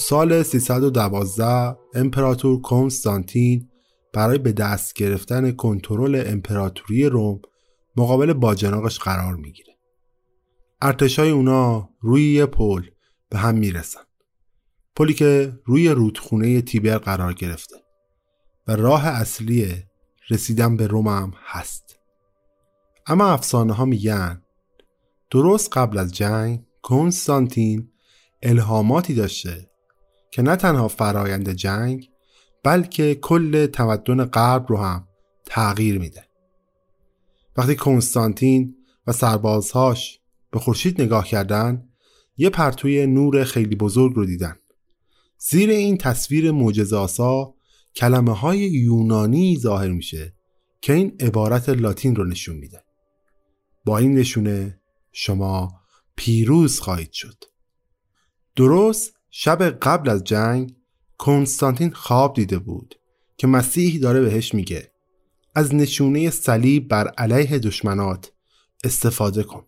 سال 312 امپراتور کنستانتین برای به دست گرفتن کنترل امپراتوری روم مقابل باجناقش قرار می‌گیره. ارتشای اونا روی یه پل به هم می‌رسن. پلی که روی رودخونه تیبر قرار گرفته و راه اصلی رسیدن به روم هم هست. اما افسانه ها میگن درست قبل از جنگ کنستانتین الهاماتی داشته که نه تنها فرایند جنگ بلکه کل تمدن غرب رو هم تغییر میده. وقتی کنستانتین و سربازهاش به خورشید نگاه کردن یه پرتوی نور خیلی بزرگ رو دیدن. زیر این تصویر معجزه آسا کلمه های یونانی ظاهر میشه که این عبارت لاتین رو نشون میده. با این نشونه شما پیروز خواهید شد. درست شب قبل از جنگ کنستانتین خواب دیده بود که مسیح داره بهش میگه از نشونه صلیب بر علیه دشمنات استفاده کن.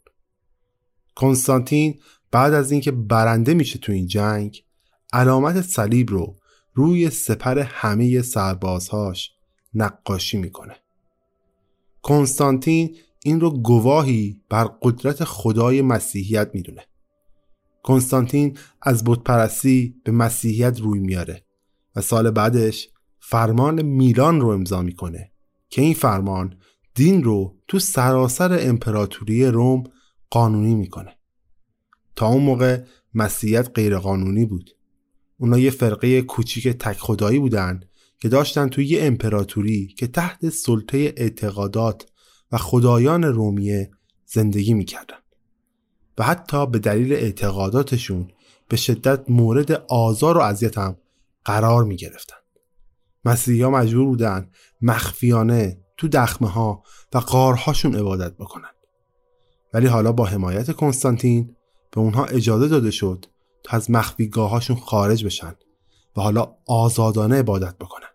کنستانتین بعد از اینکه برنده میشه تو این جنگ علامت صلیب رو روی سپر همه سربازهاش نقاشی می‌کنه. کنستانتین این رو گواهی بر قدرت خدای مسیحیت می‌دونه. کنستانتین از بتپرستی به مسیحیت روی میاره و سال بعدش فرمان میلان رو امضا می‌کنه که این فرمان دین رو تو سراسر امپراتوری روم قانونی می‌کنه. تا اون موقع مسیحیت غیرقانونی بود. اونا یه فرقه کوچیک تک خدایی بودن که داشتن توی یه امپراتوری که تحت سلطه اعتقادات و خدایان رومیه زندگی می‌کردن. و حتی به دلیل اعتقاداتشون به شدت مورد آزار و اذیت هم قرار می گرفتن. مسیحی ها مجبور بودن مخفیانه تو دخمه ها و قارهاشون عبادت بکنن. ولی حالا با حمایت کنستانتین به اونها اجازه داده شد تا از مخفیگاهاشون خارج بشن و حالا آزادانه عبادت بکنن.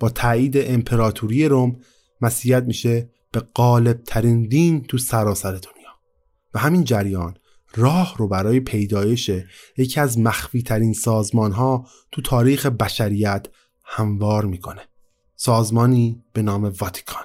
با تایید امپراتوری روم مسیحیت میشه به غالب ترین دین تو سراسر دنیا. و همین جریان راه رو برای پیدایش یکی از مخفی ترین سازمان ها تو تاریخ بشریت هموار می‌کنه. سازمانی به نام واتیکان.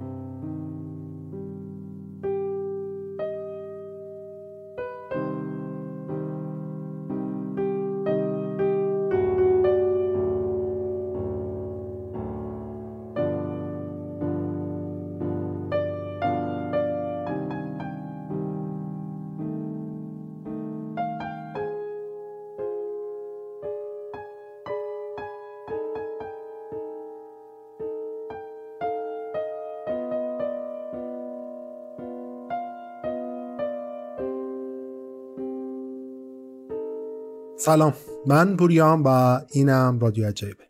سلام. من پوریام و اینم رادیو عجایبه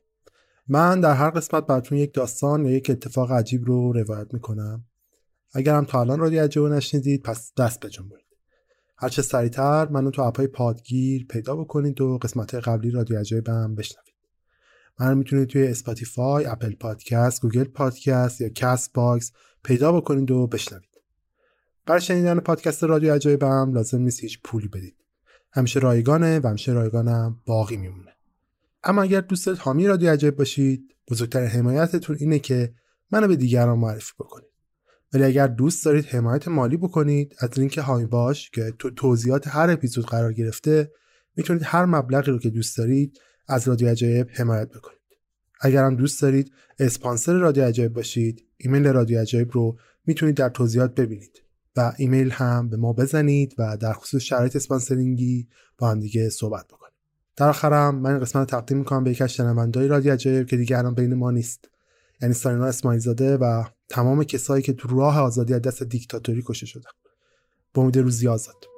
من در هر قسمت براتون یک داستان یا یک اتفاق عجیب رو روایت می‌کنم. اگرم تا الان رادیو عجایبو نشنیدید پس دست بجنبونید هرچه سریعتر منو تو app های پادگیر پیدا بکنید و قسمت قبلی رادیو عجایبو هم بشنوید. منو می‌تونید توی Spotify، Apple Podcast، Google Podcast یا Castbox پیدا بکنید و بشنوید. برای شنیدن پادکست رادیو عجایب هم لازم نیست هیچ پولی بدید. همیشه رایگانه و همیشه رایگانم باقی میمونه. اما اگر دوست حامی رادیو عجایب باشید بزرگتر حمایتتون اینه که منو به دیگران معرفی بکنید. ولی اگر دوست دارید حمایت مالی بکنید از لینک هامی باش که تو توضیحات هر اپیزود قرار گرفته می‌تونید هر مبلغی رو که دوست دارید از رادیو عجایب حمایت بکنید. اگر هم دوست دارید اسپانسر رادیو عجایب باشید ایمیل رادیو عجایب رو می‌تونید در توضیحات ببینید. و ایمیل هم به ما بزنید و در خصوص شرایط اسپانسرینگی با هم دیگه صحبت بکنیم. در آخرم من این قسمت تقدیم می‌کنم به یک از شنوندهای رادیو عجایب که دیگه الان بین ما نیست. یعنی سارینا اسماعیل زاده و تمام کسایی که تو راه آزادی از دست دیکتاتوری کشته شدن. با امید روزی آزاد.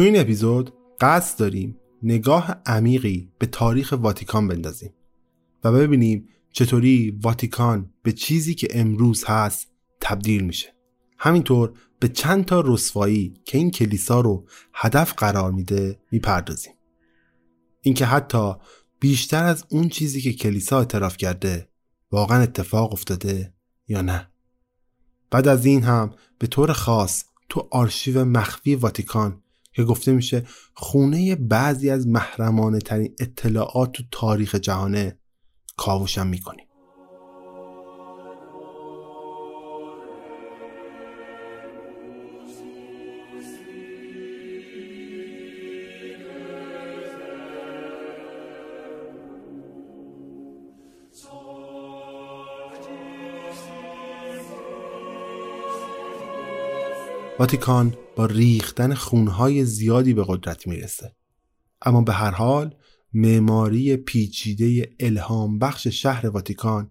تو این اپیزود قصد داریم نگاه عمیقی به تاریخ واتیکان بندازیم و ببینیم چطوری واتیکان به چیزی که امروز هست تبدیل میشه. همینطور به چند تا رسوایی که این کلیسا رو هدف قرار میده می‌پردازیم. اینکه حتی بیشتر از اون چیزی که کلیسا اعتراف کرده واقعا اتفاق افتاده یا نه. بعد از این هم به طور خاص تو آرشیو مخفی واتیکان که گفته میشه خونه بعضی از محرمانه ترین اطلاعات تو تاریخ جهانه کاوشم می‌کنیم. واتیکان با ریختن خونهای زیادی به قدرت می‌رسه. اما به هر حال معماری پیچیده الهام بخش شهر واتیکان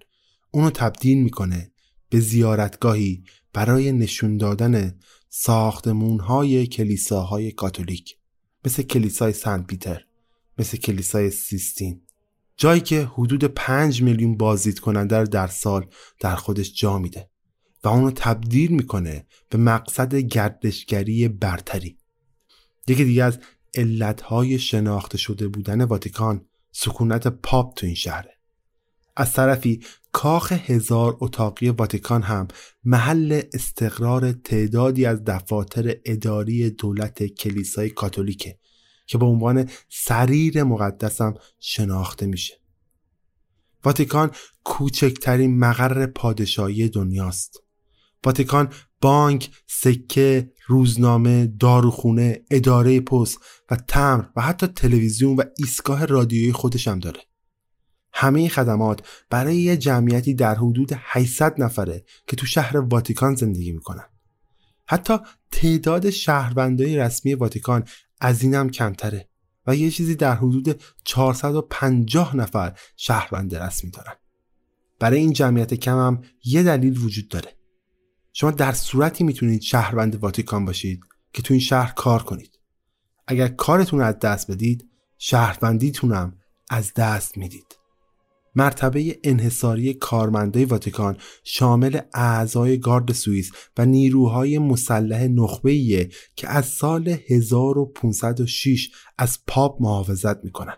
اونو تبدیل می‌کنه به زیارتگاهی برای نشون دادن ساختمونهای کلیساهای کاتولیک مثل کلیسای سنت پیتر مثل کلیسای سیستین. جایی که حدود 5 میلیون بازدید کننده در سال در خودش جا میده. و اونو تبدیل می‌کنه به مقصد گردشگری برتری. یکی دیگه از علتهای شناخته شده بودن واتیکان سکونت پاپ تو این شهره. از طرفی کاخ هزار اتاقی واتیکان هم محل استقرار تعدادی از دفاتر اداری دولت کلیسای کاتولیکه که به عنوان سریر مقدسم شناخته میشه. واتیکان کوچکترین مقر پادشاهی دنیاست. واتیکان بانک، سکه، روزنامه، داروخونه، اداره پست و تمر و حتی تلویزیون و ایستگاه رادیویی خودش هم داره. همه خدمات برای یه جمعیتی در حدود 800 نفره که تو شهر واتیکان زندگی می‌کنن. حتی تعداد شهروندهای رسمی واتیکان از اینم کمتره و یه چیزی در حدود 450 نفر شهروند رسمی دارن. برای این جمعیت کم هم یه دلیل وجود داره. شما در صورتی می‌تونید شهروند واتیکان باشید که تو این شهر کار کنید اگر کارتون از دست بدید شهروندیتون هم از دست می‌دید مرتبه انحصاری کارمندای واتیکان شامل اعضای گارد سوئیس و نیروهای مسلح نخبه‌ایه که از سال 1506 از پاپ محافظت می‌کنن.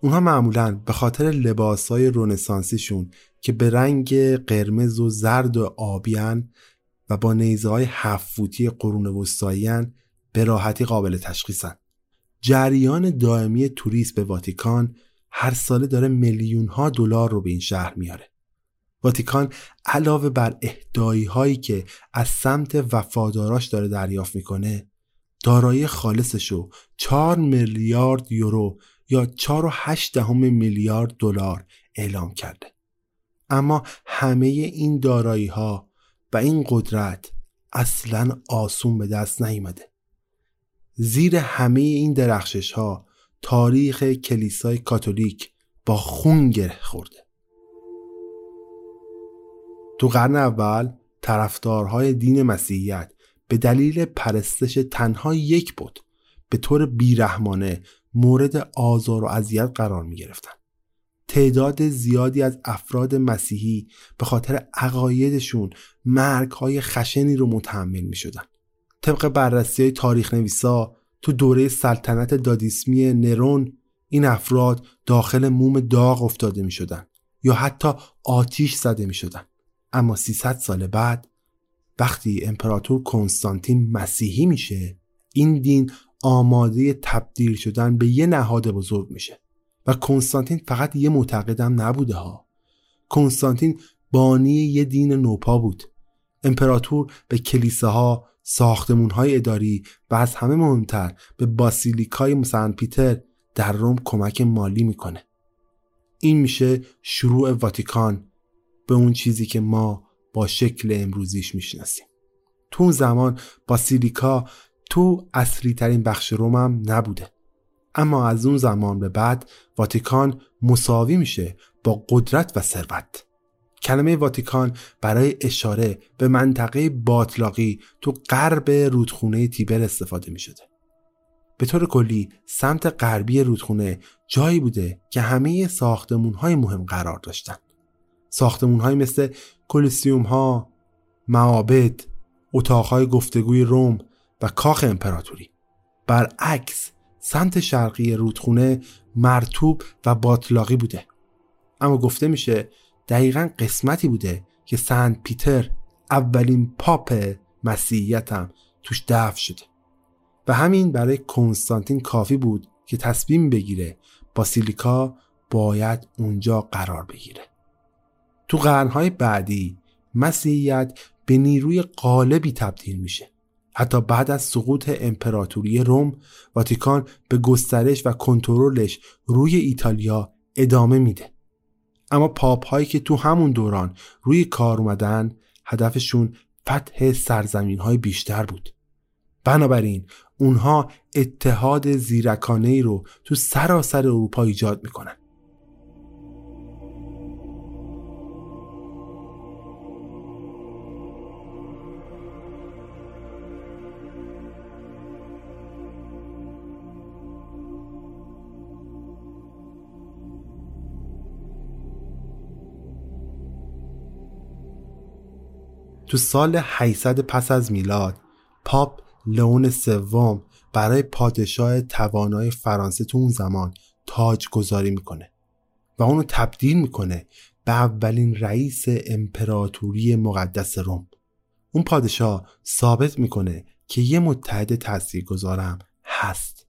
اونها معمولا به خاطر لباسای رونسانسیشون که به رنگ قرمز و زرد و آبیان و با نیزه های هفت فوتی قرون وسطاییان به راحتی قابل تشخیصن. جریان دائمی توریست به واتیکان هر ساله داره میلیون ها دلار رو به این شهر میاره. واتیکان علاوه بر اهدایی هایی که از سمت وفاداراش داره دریافت می‌کنه دارایی خالصش رو 4 میلیارد یورو یا 4.8 دهم میلیارد دلار اعلام کرده اما همه این دارایی ها و این قدرت اصلا آسون به دست نیامده زیر همه این درخشش ها تاریخ کلیسای کاتولیک با خون گره خورده تو قرن اول طرفدارهای دین مسیحیت به دلیل پرستش تنها یک بود به طور بیرحمانه مورد آزار و اذیت قرار می گرفتن. تعداد زیادی از افراد مسیحی به خاطر عقایدشون مرگ های خشنی رو متحمل می شدن. طبق بررسی های تاریخ نویسا تو دوره سلطنت دادیسمی نرون این افراد داخل موم داغ افتاده می شدن یا حتی آتیش زده می شدن. اما 300 سال بعد وقتی امپراتور کنستانتین مسیحی میشه این دین آماده تبدیل شدن به یه نهاد بزرگ میشه و کنستانتین فقط یه معتقدم نبوده ها. کنستانتین بانی یه دین نوپا بود. امپراتور به کلیساها های اداری و از همه مهمتر به باسیلیکای سن پیتر در روم کمک مالی می‌کنه. این میشه شروع واتیکان به اون چیزی که ما با شکل امروزیش می‌شناسیم. تو اون زمان باسیلیکا تو اصلی ترین بخش روم هم نبوده. اما از اون زمان به بعد واتیکان مساوی میشه با قدرت و ثروت کلمه واتیکان برای اشاره به منطقه باطلاقی تو غرب رودخونه تیبر استفاده می شده. به طور کلی سمت غربی رودخونه جایی بوده که همه ساختمون های مهم قرار داشتن. ساختمون های مثل کلیسیوم ها، معابد، اتاق های گفتگوی روم و کاخ امپراتوری. برعکس سمت شرقی رودخونه مرتوب و باطلاقی بوده. اما گفته میشه دقیقا قسمتی بوده که سنت پیتر اولین پاپ مسیحیت توش دفن شده. و همین برای کنستانتین کافی بود که تصمیم بگیره باسیلیکا باید اونجا قرار بگیره. تو قرنهای بعدی مسیحیت به نیروی غالبی تبدیل میشه. حتی بعد از سقوط امپراتوری روم واتیکان به گسترش و کنترلش روی ایتالیا ادامه میده. اما پاپ هایی که تو همون دوران روی کار اومدن هدفشون فتح سرزمین های بیشتر بود. بنابراین اونها اتحاد زیرکانه ای رو تو سراسر اروپا ایجاد می‌کنن. تو سال 800 پس از میلاد پاپ لئون سوم برای پادشاه توانای فرانسه تو اون زمان تاج گذاری می‌کنه و اونو تبدیل می‌کنه به اولین رئیس امپراتوری مقدس روم. اون پادشاه ثابت می‌کنه که یه متحد تأثیر گذارم هست.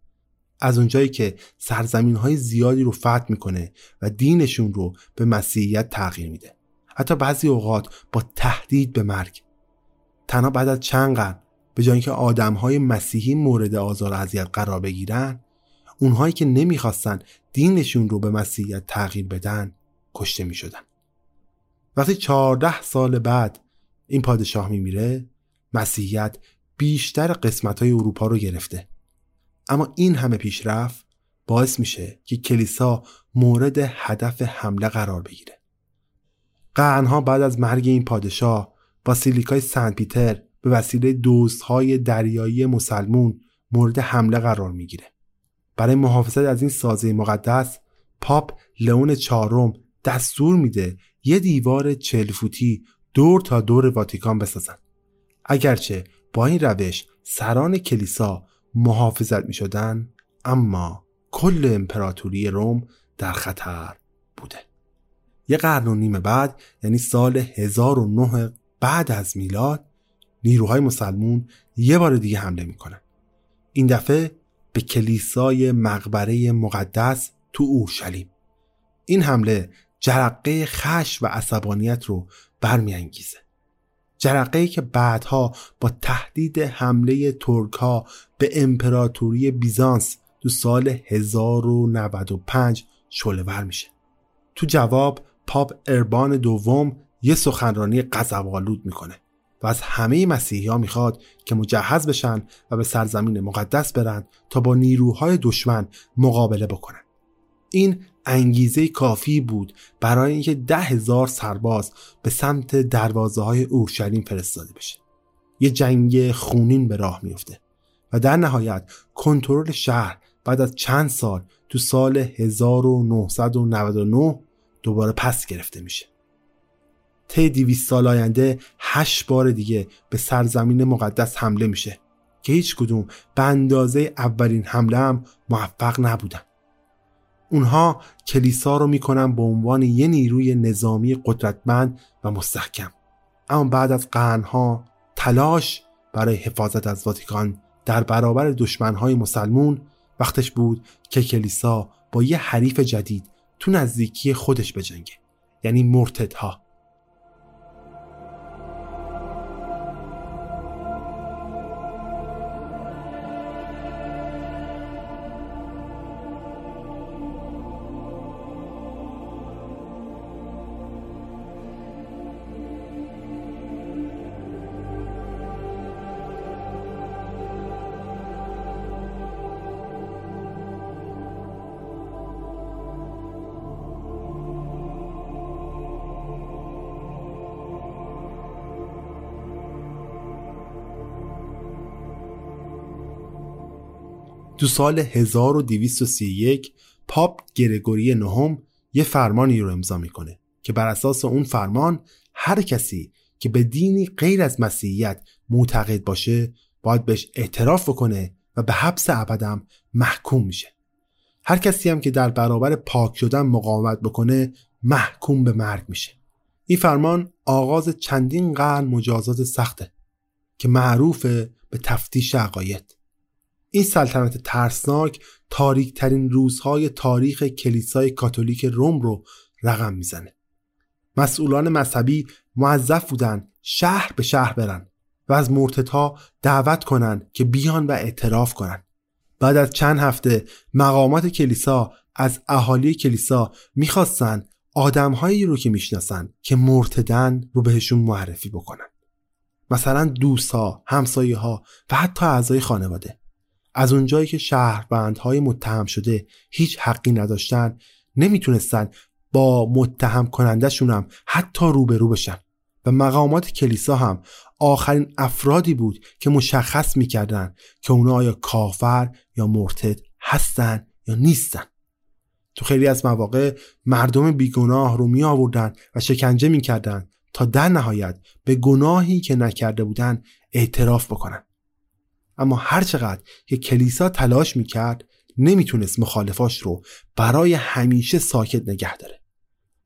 از اونجایی که سرزمین های زیادی رو فتح می‌کنه و دینشون رو به مسیحیت تغییر میده. حتی بعضی اوقات با تهدید به مرگ. تنها بعد از چند قرن به جای اینکه های مسیحی مورد آزار و اذیت قرار بگیرن اونهایی که نمی‌خواستن دینشون رو به مسیحیت تغییر بدن کشته می‌شدن. وقتی چهارده سال بعد این پادشاه میمیره مسیحیت بیشتر قسمت های اروپا رو گرفته. اما این همه پیشرفت باعث میشه که کلیسا مورد هدف حمله قرار بگیره. قرنها بعد از مرگ این پادشاه باسیلیکای سن پیتر به وسیله های دریایی مسلمون مورد حمله قرار می‌گیره. برای محافظت از این سازه مقدس پاپ لئون چهارم دستور میده یه دیوار چل فوتی دور تا دور واتیکان بسازن. اگرچه با این روش سران کلیسا محافظت می شدن اما کل امپراتوری روم در خطر بوده. یه قرن و نیم بعد یعنی سال 1009 بعد از میلاد نیروهای مسلمون یه بار دیگه حمله می‌کنن. این دفعه به کلیسای مقبره مقدس تو اورشلیم. این حمله جرقه خش و عصبانیت رو برمیانگیزه. جرقه که بعدها با تهدید حمله ترک ها به امپراتوری بیزانس تو سال 1095 شلور میشه. تو جواب پاپ اربان دوم یه سخنرانی غضب‌آلود می‌کنه و از همه مسیحی ها می‌خواد که مجهز بشن و به سرزمین مقدس برن تا با نیروهای دشمن مقابله بکنن. این انگیزه کافی بود برای اینکه ده هزار سرباز به سمت دروازه های اورشلیم فرستاده بشه. یه جنگ خونین به راه میفته و در نهایت کنترل شهر بعد از چند سال تو سال 1999 دوباره پس گرفته میشه. طی 200 سال آینده هشت بار دیگه به سرزمین مقدس حمله میشه که هیچ کدوم به اندازه اولین حمله هم موفق نبودن. اونها کلیسا رو می‌کنن به عنوان یه نیروی نظامی قدرتمند و مستحکم. اما بعد از قرنها تلاش برای حفاظت از واتیکان در برابر دشمنهای مسلمون وقتش بود که کلیسا با یه حریف جدید تو نزدیکی خودش بجنگه یعنی مرتدها. تو سال 1231 پاپ گرگوری نهم یه فرمانی رو امضا می‌کنه که بر اساس اون فرمان هر کسی که به دینی غیر از مسیحیت معتقد باشه باید بهش اعتراف بکنه و به حبس ابدم محکوم میشه. هر کسی هم که در برابر پاک شدن مقاومت بکنه محکوم به مرگ میشه. این فرمان آغاز چندین قرن مجازات سخته که معروف به تفتیش عقاید. این سلطنت ترسناک تاریک ترین روزهای تاریخ کلیسای کاتولیک روم رو رقم می‌زنه. مسئولان مذهبی موظف بودن شهر به شهر برن و از مرتدها دعوت کنن که بیان و اعتراف کنن. بعد از چند هفته مقامات کلیسا از اهالی کلیسا می‌خواستن آدمهایی رو که می‌شناسن که مرتدن رو بهشون معرفی بکنن. مثلا دوستها، همسایه ها و حتی اعضای خانواده. از اونجایی که شهروندهای متهم شده هیچ حقی نداشتن نمی‌تونستن با متهم کنندشون هم حتی روبرو بشن. و مقامات کلیسا هم آخرین افرادی بود که مشخص می‌کردن که اونا آیا کافر یا مرتد هستن یا نیستن. تو خیلی از مواقع مردم بیگناه رو می آوردن و شکنجه می‌کردن تا در نهایت به گناهی که نکرده بودن اعتراف بکنن. اما هرچقدر که کلیسا تلاش می‌کرد نمی‌تونست مخالفاش رو برای همیشه ساکت نگه داره.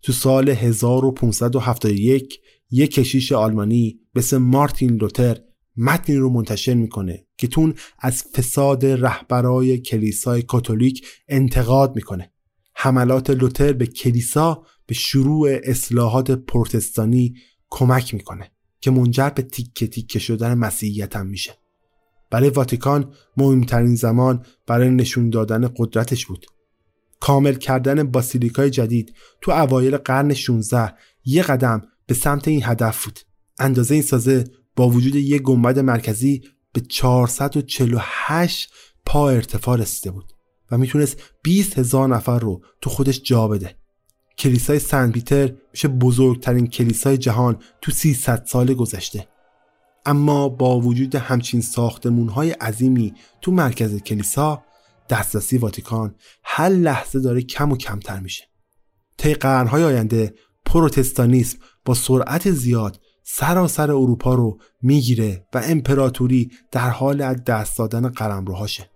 تو سال 1571 یک کشیش آلمانی به اسم مارتین لوتر متنی رو منتشر می‌کنه که تون از فساد رهبرای کلیسای کاتولیک انتقاد می‌کنه. حملات لوتر به کلیسا به شروع اصلاحات پروتستانی کمک می‌کنه که منجر به تیکه تیکه شدن مسیحیت هم میشه. برای واتیکان مهمترین زمان برای نشون دادن قدرتش بود. کامل کردن باسیلیکای جدید تو اوایل قرن 16 یه قدم به سمت این هدف بود. اندازه این سازه با وجود یک گنبد مرکزی به 448 پا ارتفاع رسیده بود و می‌تونست 20 هزار نفر رو تو خودش جا بده. کلیسای سن پیتر میشه بزرگترین کلیسای جهان تو 300 سال گذشته. اما با وجود همچین ساختمون های عظیمی تو مرکز کلیسا دسترسی واتیکان هر لحظه داره کم و کمتر میشه. طی قرنهای آینده پروتستانیسم با سرعت زیاد سراسر اروپا رو می‌گیره و امپراتوری در حال از دست دادن قلمروهاشه.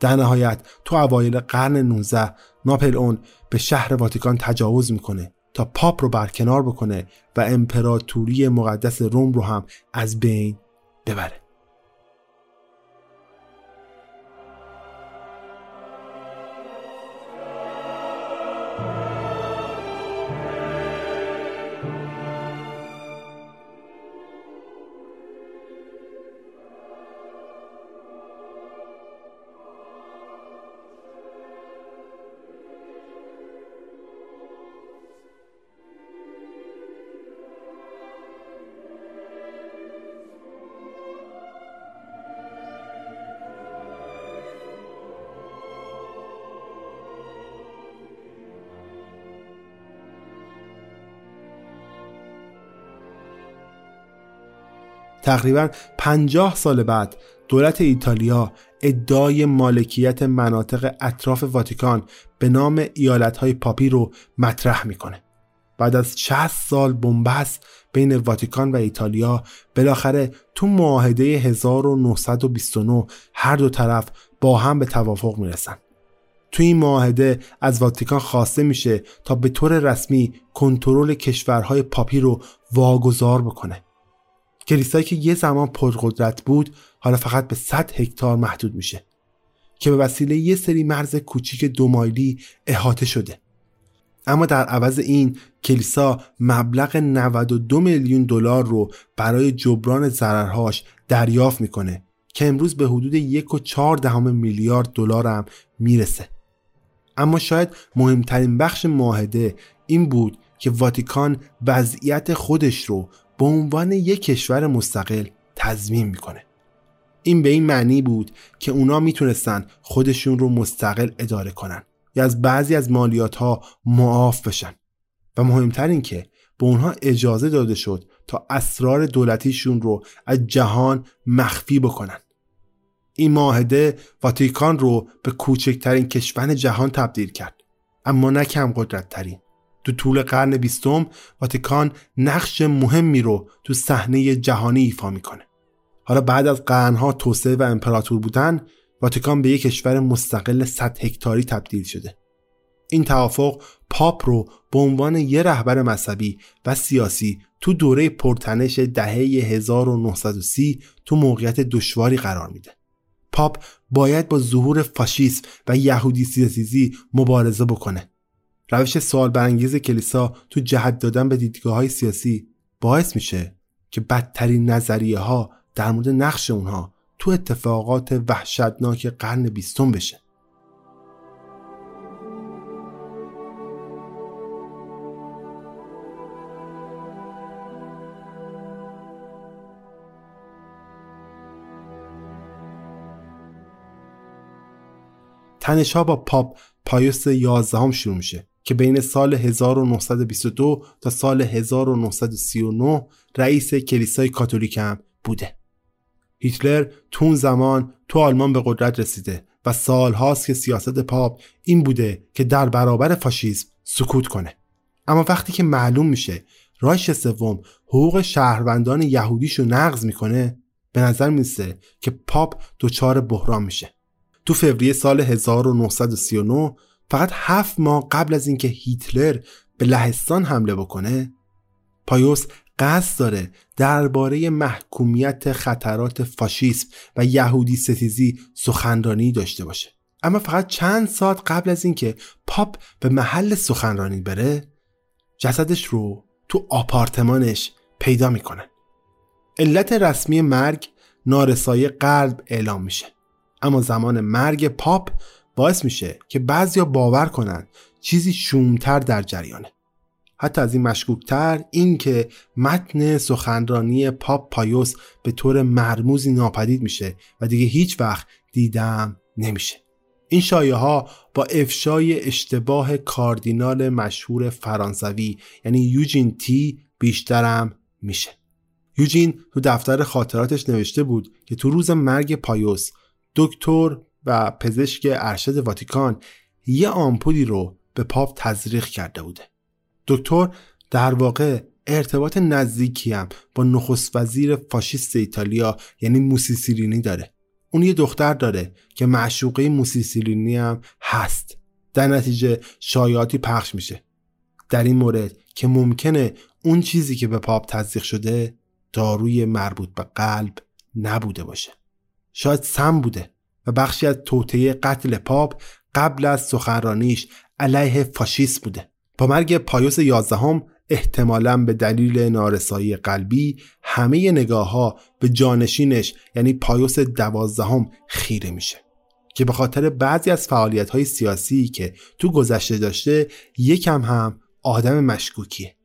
در نهایت تو اوایل قرن 19 ناپل اون به شهر واتیکان تجاوز می‌کنه. تا پاپ رو برکنار بکنه و امپراتوری مقدس روم رو هم از بین ببره. تقریبا 50 سال بعد دولت ایتالیا ادعای مالکیت مناطق اطراف واتیکان به نام ایالتهای پاپی رو مطرح می‌کنه. بعد از 60 سال بنبست بین واتیکان و ایتالیا بالاخره تو معاهده 1929 هر دو طرف با هم به توافق می‌رسن. تو این معاهده از واتیکان خواسته میشه تا به طور رسمی کنترل کشورهای پاپی رو واگذار بکنه. کلیسایی که یه زمان پرقدرت بود حالا فقط به 100 هکتار محدود میشه. که به وسیله یه سری مرز کوچیک دو مایلی احاطه شده. اما در عوض این کلیسا مبلغ 92 میلیون دلار رو برای جبران ضررهاش دریافت می‌کنه که امروز به حدود یک و چهار دهم میلیارد دلار هم می‌رسه. اما شاید مهمترین بخش معاهده این بود که واتیکان وضعیت خودش رو به عنوان یک کشور مستقل تضمین می‌کنه. این به این معنی بود که اونا می‌تونستن خودشون رو مستقل اداره کنن یا از بعضی از مالیات ها معاف بشن. و مهمتر این که به اونها اجازه داده شد تا اسرار دولتیشون رو از جهان مخفی بکنن. این معاهده واتیکان رو به کوچکترین کشور جهان تبدیل کرد. اما نه کم قدرت ترین تو طول قرن بیستم واتیکان نقش مهمی رو تو صحنه جهانی ایفا می‌کنه. حالا بعد از قرنها توسعه و امپراتور بودن واتیکان به یک کشور مستقل 100 هکتاری تبدیل شده. این توافق پاپ رو به عنوان یه رهبر مذهبی و سیاسی تو دوره پرتنش دهه 1930 تو موقعیت دشواری قرار میده. پاپ باید با ظهور فاشیسم و یهودی سیاسیزی مبارزه بکنه. روش سوال برانگیز کلیسا تو جهت دادن به دیدگاه های سیاسی باعث میشه که بدترین نظریه ها در مورد نقش اونها تو اتفاقات وحشتناک قرن بیستم بشه. تنش ها با پاپ پایوس 11 شروع میشه. که بین سال 1922 تا سال 1939 رئیس کلیسای کاتولیک هم بوده. هیتلر تو اون زمان تو آلمان به قدرت رسیده و سالهاست که سیاست پاپ این بوده که در برابر فاشیسم سکوت کنه. اما وقتی که معلوم میشه رایش سوم حقوق شهروندان یهودیشو نقض می‌کنه به نظر میسه که پاپ دچار بحران میشه. تو فوریه سال 1939 فقط هفت ماه قبل از اینکه هیتلر به لهستان حمله بکنه پایوس قصد داره درباره محکومیت خطرات فاشیسم و یهودی ستیزی سخنرانی داشته باشه. اما فقط چند ساعت قبل از اینکه پاپ به محل سخنرانی بره جسدش رو تو آپارتمانش پیدا می‌کنن علت رسمی مرگ نارسایی قلب اعلام میشه. اما زمان مرگ پاپ باعث میشه که بعضیا باور کنن چیزی شومتر در جریانه. حتی از این مشکوکتر این که متن سخنرانی پاپ پایوس به طور مرموزی ناپدید میشه و دیگه هیچ وقت دیدم نمیشه. این شایعه ها با افشای اشتباه کاردینال مشهور فرانسوی یعنی یوجین تی بیشترم میشه. یوجین تو دفتر خاطراتش نوشته بود که تو روز مرگ پایوس دکتر و پزشک ارشد واتیکان یه آمپولی رو به پاپ تزریق کرده بوده. دکتر در واقع ارتباط نزدیکی هم با نخست وزیر فاشیست ایتالیا یعنی موسیسیلینی داره. اون یه دختر داره که معشوقه موسیسیلینی هم هست. در نتیجه شایعاتی پخش میشه. در این مورد که ممکنه اون چیزی که به پاپ تزریق شده داروی مربوط به قلب نبوده باشه. شاید سم بوده. و بخشی از توطعه قتل پاپ قبل از سخنرانیش علیه فاشیست بوده. با مرگ پایوس یازدهم احتمالا به دلیل نارسایی قلبی همه نگاه ها به جانشینش یعنی پایوس دوازدهم خیره میشه. که به خاطر بعضی از فعالیت های سیاسی که تو گذشته داشته یکم هم آدم مشکوکیه.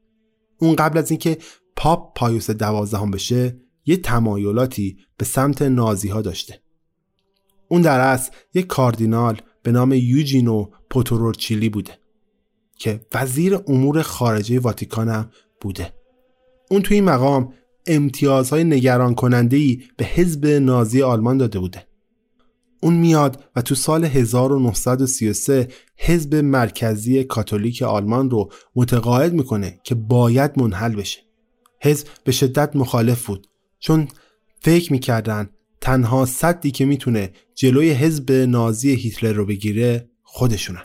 اون قبل از اینکه پاپ پایوس دوازدهم بشه یه تمایلاتی به سمت نازی ها داشته. اون در اصل یک کاردینال به نام یوجینو پوتورورچیلی بوده که وزیر امور خارجه واتیکان هم بوده. اون توی این مقام امتیازهای نگران کننده ای به حزب نازی آلمان داده بوده. اون میاد و تو سال 1933 حزب مرکزی کاتولیک آلمان رو متقاعد می‌کنه که باید منحل بشه. حزب به شدت مخالف بود چون فکر می‌کردن تنها صدی که می‌تونه جلوی حزب نازی هیتلر رو بگیره خودشونن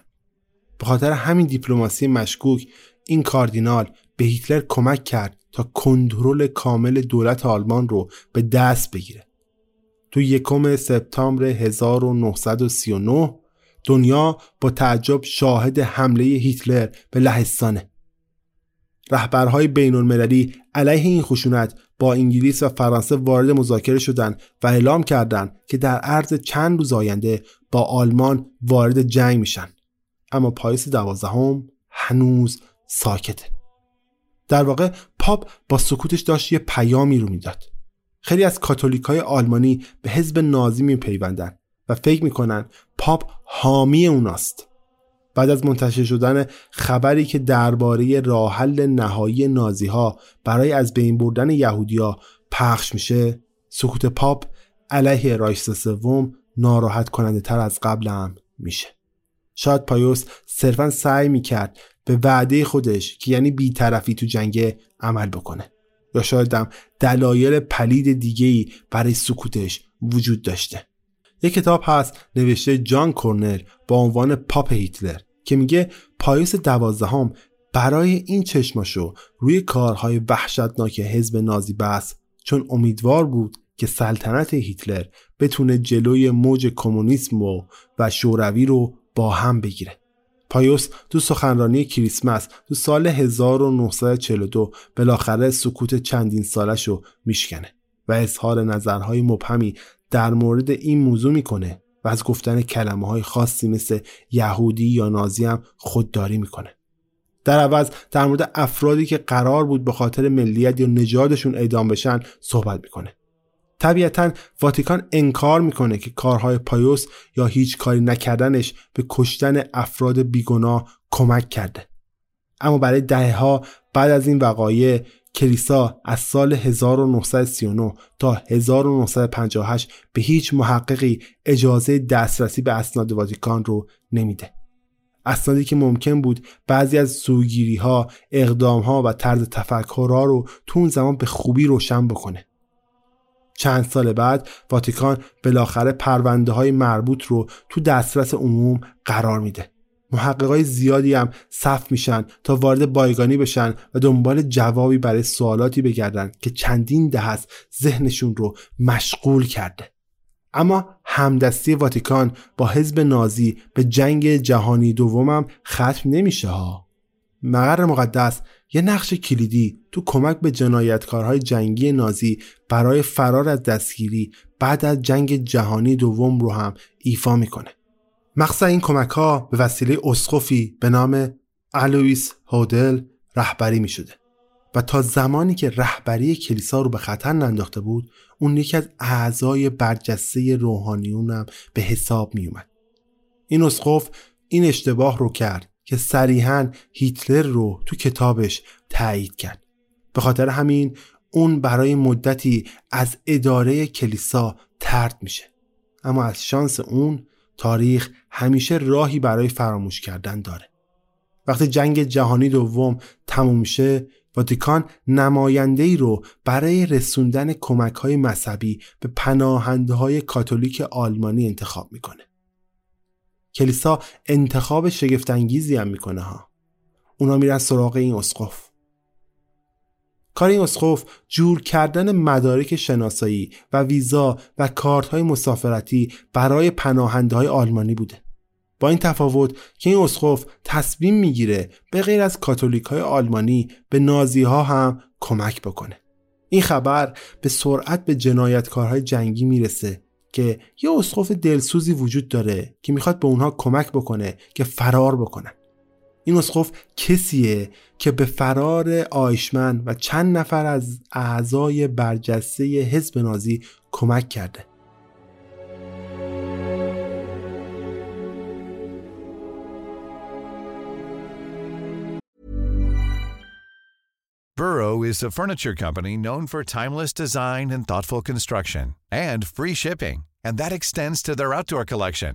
به خاطر همین دیپلماسی مشکوک این کاردینال به هیتلر کمک کرد تا کنترل کامل دولت آلمان رو به دست بگیره. تو یکم سپتامبر 1939 دنیا با تعجب شاهد حمله هیتلر به لهستانه. رهبرهای بین المللی علیه این خشونت با انگلیس و فرانسه وارد مذاکره شدند و اعلام کردند که در عرض چند روز آینده با آلمان وارد جنگ میشن. اما پاییز دوازدهم هنوز ساکته. در واقع پاپ با سکوتش داشت یه پیامی رو می‌داد. خیلی از کاتولیک های آلمانی به حزب نازی میپیوندن و فکر می‌کنن پاپ حامی اوناست. بعد از منتشر شدن خبری که درباره راه حل نهایی نازی ها برای از بین بردن یهودیا پخش میشه سکوت پاپ علیه رایش سوم ناراحت کننده تر از قبل هم میشه. شاید پایوس صرفا سعی می‌کرد به وعده خودش که یعنی بیطرفی تو جنگ عمل بکنه. یا شاید هم دلایل پلید دیگه برای سکوتش وجود داشته. یک کتاب هست نوشته جان کورنل با عنوان پاپ هیتلر. که میگه پایوس دوازدهم برای این چشماشو روی کارهای وحشتناک حزب نازی بس چون امیدوار بود که سلطنت هیتلر بتونه جلوی موج کمونیسم و, و شوروی رو با هم بگیره. پایوس تو سخنرانی کریسمس تو سال 1942 بالاخره سکوت چندین سالش رو میشکنه و اظهار نظرهای مبهمی در مورد این موضوع می‌کنه. از گفتن کلمه های خاصی مثل یهودی یا نازی هم خودداری می‌کنه. در عوض در مورد افرادی که قرار بود به خاطر ملیت یا نژادشون اعدام بشن صحبت می‌کنه. طبیعتا واتیکان انکار می‌کنه که کارهای پایوس یا هیچ کاری نکردنش به کشتن افراد بیگناه کمک کرده. اما برای دهه ها بعد از این وقایع کلیسا از سال 1939 تا 1958 به هیچ محققی اجازه دسترسی به اسناد واتیکان رو نمیده. اسنادی که ممکن بود بعضی از سوگیری ها، اقدام ها و طرز تفکرها رو تو اون زمان به خوبی روشن بکنه. چند سال بعد واتیکان بالاخره پرونده های مربوط رو تو دسترس عموم قرار میده. محققای زیادی هم صف میشن تا وارد بایگانی بشن و دنبال جوابی برای سوالاتی بگردن که چندین ده است ذهنشون رو مشغول کرده. اما همدستی واتیکان با حزب نازی به جنگ جهانی دومم ختم نمیشه ها. مقر مقدس یه نقش کلیدی تو کمک به جنایتکارهای جنگی نازی برای فرار از دستگیری بعد از جنگ جهانی دوم رو هم ایفا می‌کنه. مقصد این کمک ها به وسیله اسقفی به نام الویس هودل رهبری می شده و تا زمانی که رهبری کلیسا رو به خطر ننداخته بود اون یکی از اعضای برجسته روحانیونم به حساب می اومد. این اسقف این اشتباه رو کرد که صریحا هیتلر رو تو کتابش تایید کرد به خاطر همین اون برای مدتی از اداره کلیسا ترد میشه اما از شانس اون تاریخ همیشه راهی برای فراموش کردن داره. وقتی جنگ جهانی دوم تموم میشه واتیکان نماینده ای رو برای رسوندن کمک های مذهبی به پناهنده های کاتولیک آلمانی انتخاب می‌کنه. کلیسا انتخاب شگفتانگیزی هم می‌کنه ها. اونا میرن سراغ این اسقف. کار این اسقف جور کردن مدارک شناسایی و ویزا و کارت های مسافرتی برای پناهنده های آلمانی بوده. با این تفاوت که این اسقف تصمیم می‌گیره به غیر از کاتولیک های آلمانی به نازی ها هم کمک بکنه. این خبر به سرعت به جنایتکارهای جنگی می‌رسه که یه اسقف دلسوزی وجود داره که می‌خواد به اونها کمک بکنه که فرار بکنن. این اسقف کسیه که به فرار آیشمن و چند نفر از اعضای برجسته حزب نازی کمک کرده Burrow is a furniture company known for timeless design and thoughtful construction and free shipping, and that extends to their outdoor collection.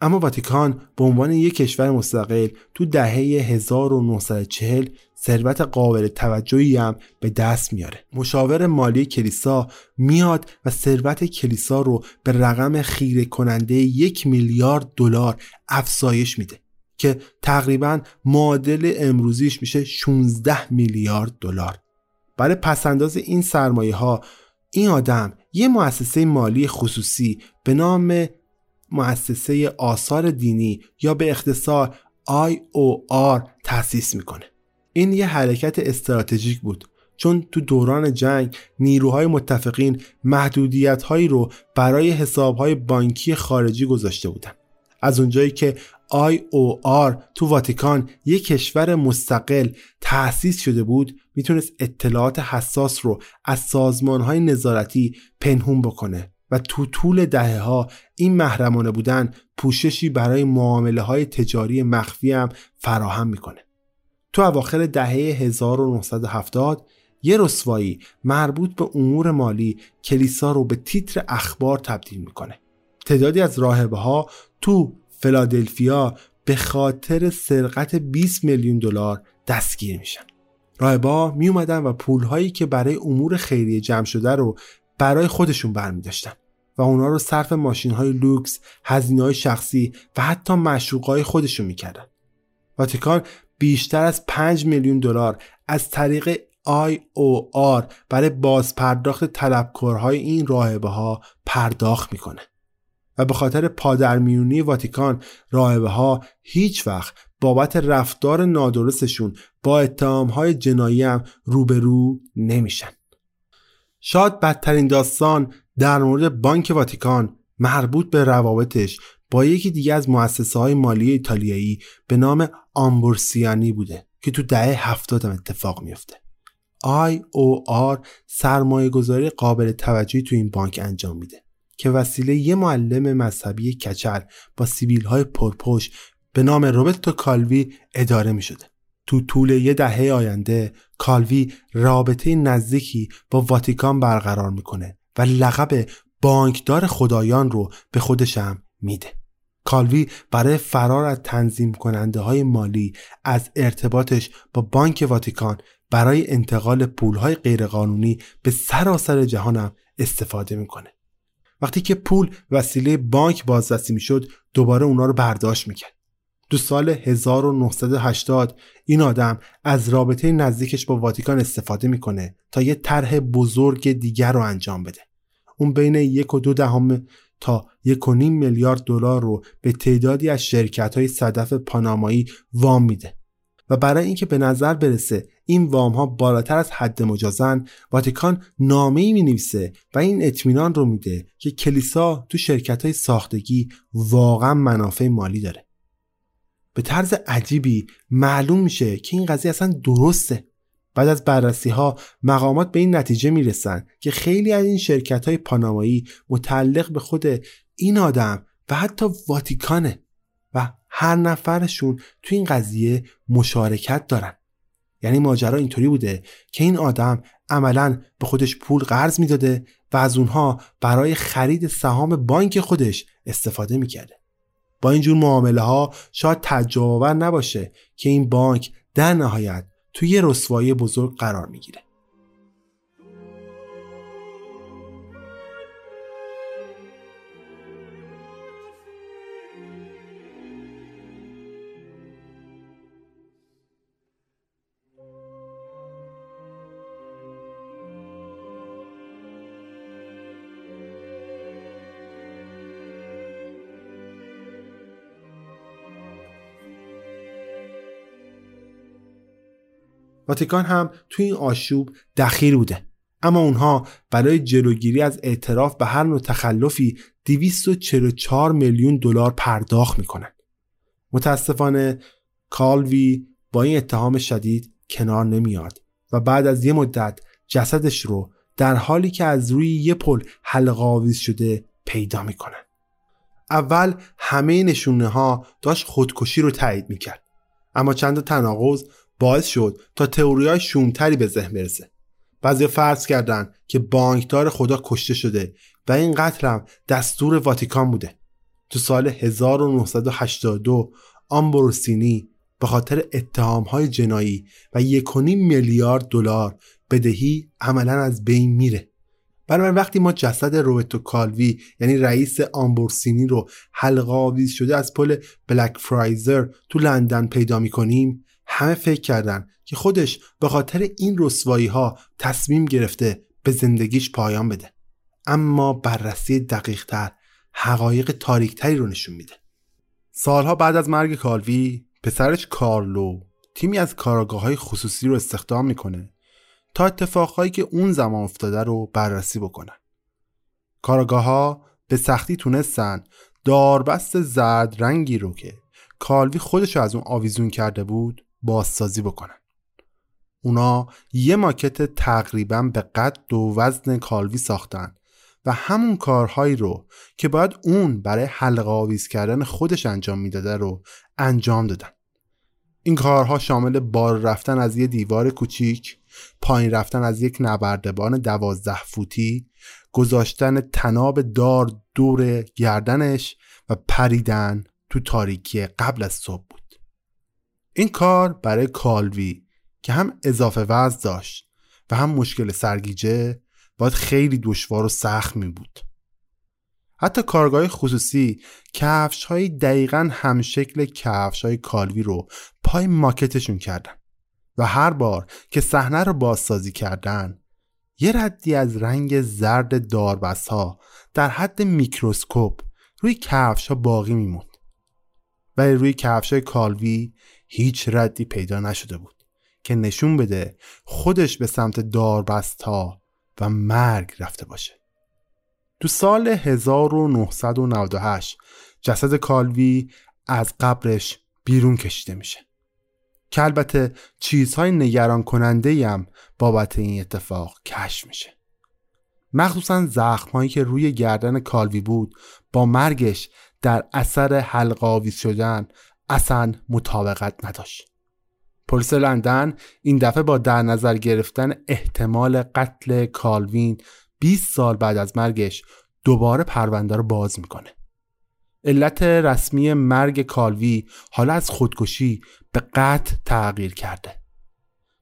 اما واتیکان به عنوان یک کشور مستقل تو دهه 1940 ثروت قابل توجهی هم به دست میاره. مشاور مالی کلیسا میاد و ثروت کلیسا رو به رقم خیره کننده یک میلیارد دلار افزایش میده که تقریبا معادل امروزیش میشه 16 میلیارد دلار. برای پسنداز این سرمایه ها این آدم یه مؤسسه مالی خصوصی به نام مؤسسه آثار دینی یا به اختصار IOR تأسیس می‌کنه. این یه حرکت استراتژیک بود چون تو دوران جنگ نیروهای متفقین محدودیت هایی رو برای حساب های بانکی خارجی گذاشته بودن. از اونجایی که IOR تو واتیکان یک کشور مستقل تأسیس شده بود می‌تونست اطلاعات حساس رو از سازمان های نظارتی پنهون بکنه. و تو طول دهه ها این محرمانه بودن پوششی برای معامله های تجاری مخفی هم فراهم می‌کنه. تو اواخر دهه 1970 یه رسوایی مربوط به امور مالی کلیسا رو به تیتر اخبار تبدیل می‌کنه. تعدادی از راهبه ها تو فلادلفیا به خاطر سرقت 20 میلیون دلار دستگیر میشن. راهبا می اومدن و پولهایی که برای امور خیریه جمع شده رو برای خودشون برمی داشتن و اونا رو صرف ماشین های لوکس، هزینه های شخصی و حتی مشروق های خودشون می‌کردن. واتیکان بیشتر از 5 میلیون دلار از طریق IOR برای بازپرداخت طلبکارهای این راهبه ها پرداخت می‌کنه. و به خاطر پادرمیونی واتیکان راهبه ها هیچ وقت بابت رفتار نادرستشون با اتهام های جنایی هم روبرو نمیشن. شاید بدترین داستان در مورد بانک واتیکان مربوط به روابطش با یکی دیگه از مؤسسه های مالی ایتالیایی به نام آمبورسیانی بوده که تو دهه هفتاد هم اتفاق میفته. IOR سرمایه گذاری قابل توجهی تو این بانک انجام میده که وسیله یه معلم مذهبی کچل با سیبیل های پرپش به نام روبرتو کالوی اداره می شده. تو طول یه دهه آینده کالوی رابطه نزدیکی با واتیکان برقرار می‌کنه و لقب بانکدار خدایان رو به خودشم میده. کالوی برای فرار از تنظیم کننده های مالی از ارتباطش با بانک واتیکان برای انتقال پولهای غیرقانونی به سراسر جهانم استفاده می‌کنه. وقتی که پول وسیله بانک بازرسی می‌شد دوباره اونا رو برداشت می‌کرد. تو سال 1980 این آدم از رابطه نزدیکش با واتیکان استفاده می‌کنه تا یه طرح بزرگ دیگر رو انجام بده. اون بین یک و دو دهم تا یک و نیم میلیارد دلار رو به تعدادی از شرکت های صدف پانامایی وام میده. و برای اینکه به نظر برسه این وام ها بالاتر از حد مجازن واتیکان نامه ای می نویسه و این اطمینان رو میده که کلیسا تو شرکت های ساختگی واقعا منافع مالی داره. به طرز عجیبی معلوم میشه که این قضیه اصلا درسته. بعد از بررسی ها مقامات به این نتیجه می‌رسن که خیلی از این شرکت های پانامایی متعلق به خود این آدم و حتی واتیکانه و هر نفرشون تو این قضیه مشارکت دارن. یعنی ماجرا اینطوری بوده که این آدم عملا به خودش پول قرض می‌داده و از اونها برای خرید سهام بانک خودش استفاده می‌کرده. با اینجور معامله ها شاید تعجب نباشه که این بانک در نهایت توی رسوایی بزرگ قرار می‌گیره. واتیکان هم توی این آشوب دخیل بوده. اما اونها برای جلوگیری از اعتراف به هر نوع تخلفی 244 میلیون دلار پرداخت می‌کنن. متاسفانه کالوی با این اتهام شدید کنار نمیاد و بعد از یه مدت جسدش رو در حالی که از روی یه پل حلقه شده پیدا می‌کنن اول همه نشونه ها داشت خودکشی رو تایید می‌کرد. اما چند تناقض باعث شد تا تئوری های شومتری به ذهن برسه. بعضی فرض کردند که بانکدار خدا کشته شده و این قتل هم دستور واتیکان بوده. تو سال 1982 آمبروسینی به خاطر اتهام های جنایی و 1.5 میلیارد دلار بدهی عملا از بین میره. بنابراین وقتی ما جسد روبرتو کالوی یعنی رئیس آمبورسینی رو حلقه آویز شده از پل بلک فرایزر تو لندن پیدا می‌کنیم همه فکر کردن که خودش به خاطر این رسوایی ها تصمیم گرفته به زندگیش پایان بده. اما بررسی دقیق تر حقایق تاریکتری رو نشون میده. سالها بعد از مرگ کالوی پسرش کارلو تیمی از کاراگاه های خصوصی رو استخدام می‌کنه تا اتفاقهایی که اون زمان افتاده رو بررسی بکنن کاراگاه ها به سختی تونستن داربست زرد رنگی رو که کالوی خودش از اون آویزون کرده بود بازسازی بکنن. اونا یه ماکت تقریبا به قد و وزن کالوی ساختن و همون کارهایی رو که باید اون برای حلقه آویز کردن خودش انجام می‌داده رو انجام دادن. این کارها شامل بار رفتن از یه دیوار کوچیک پایین رفتن از یک نبردبان دوازده فوتی گذاشتن تناب دار دور گردنش و پریدن تو تاریکی قبل از صبح بود. این کار برای کالوی که هم اضافه وزن داشت و هم مشکل سرگیجه باید خیلی دشوار و سخت می بود. حتی کارگاه خصوصی کفش های دقیقا همشکل کفش های کالوی رو پای ماکتشون کردن و هر بار که صحنه رو بازسازی کردن یه ردی از رنگ زرد داربست ها در حد میکروسکوپ روی کفش ها باقی میموند ولی روی کفش های کالوی هیچ ردی پیدا نشده بود که نشون بده خودش به سمت داربست ها و مرگ رفته باشه. تو سال 1998 جسد کالوی از قبرش بیرون کشیده میشه. که البته چیزهای نگران کننده هم بابت این اتفاق کشف میشه. مخصوصا زخمهایی که روی گردن کالوی بود با مرگش در اثر حلقه شدن اصلا مطابقت نداشت. پلیس لندن این دفعه با در نظر گرفتن احتمال قتل کالوین 20 سال بعد از مرگش دوباره پرونده رو باز می‌کنه. علت رسمی مرگ کالوی حالا از خودکشی به قتل تغییر کرده.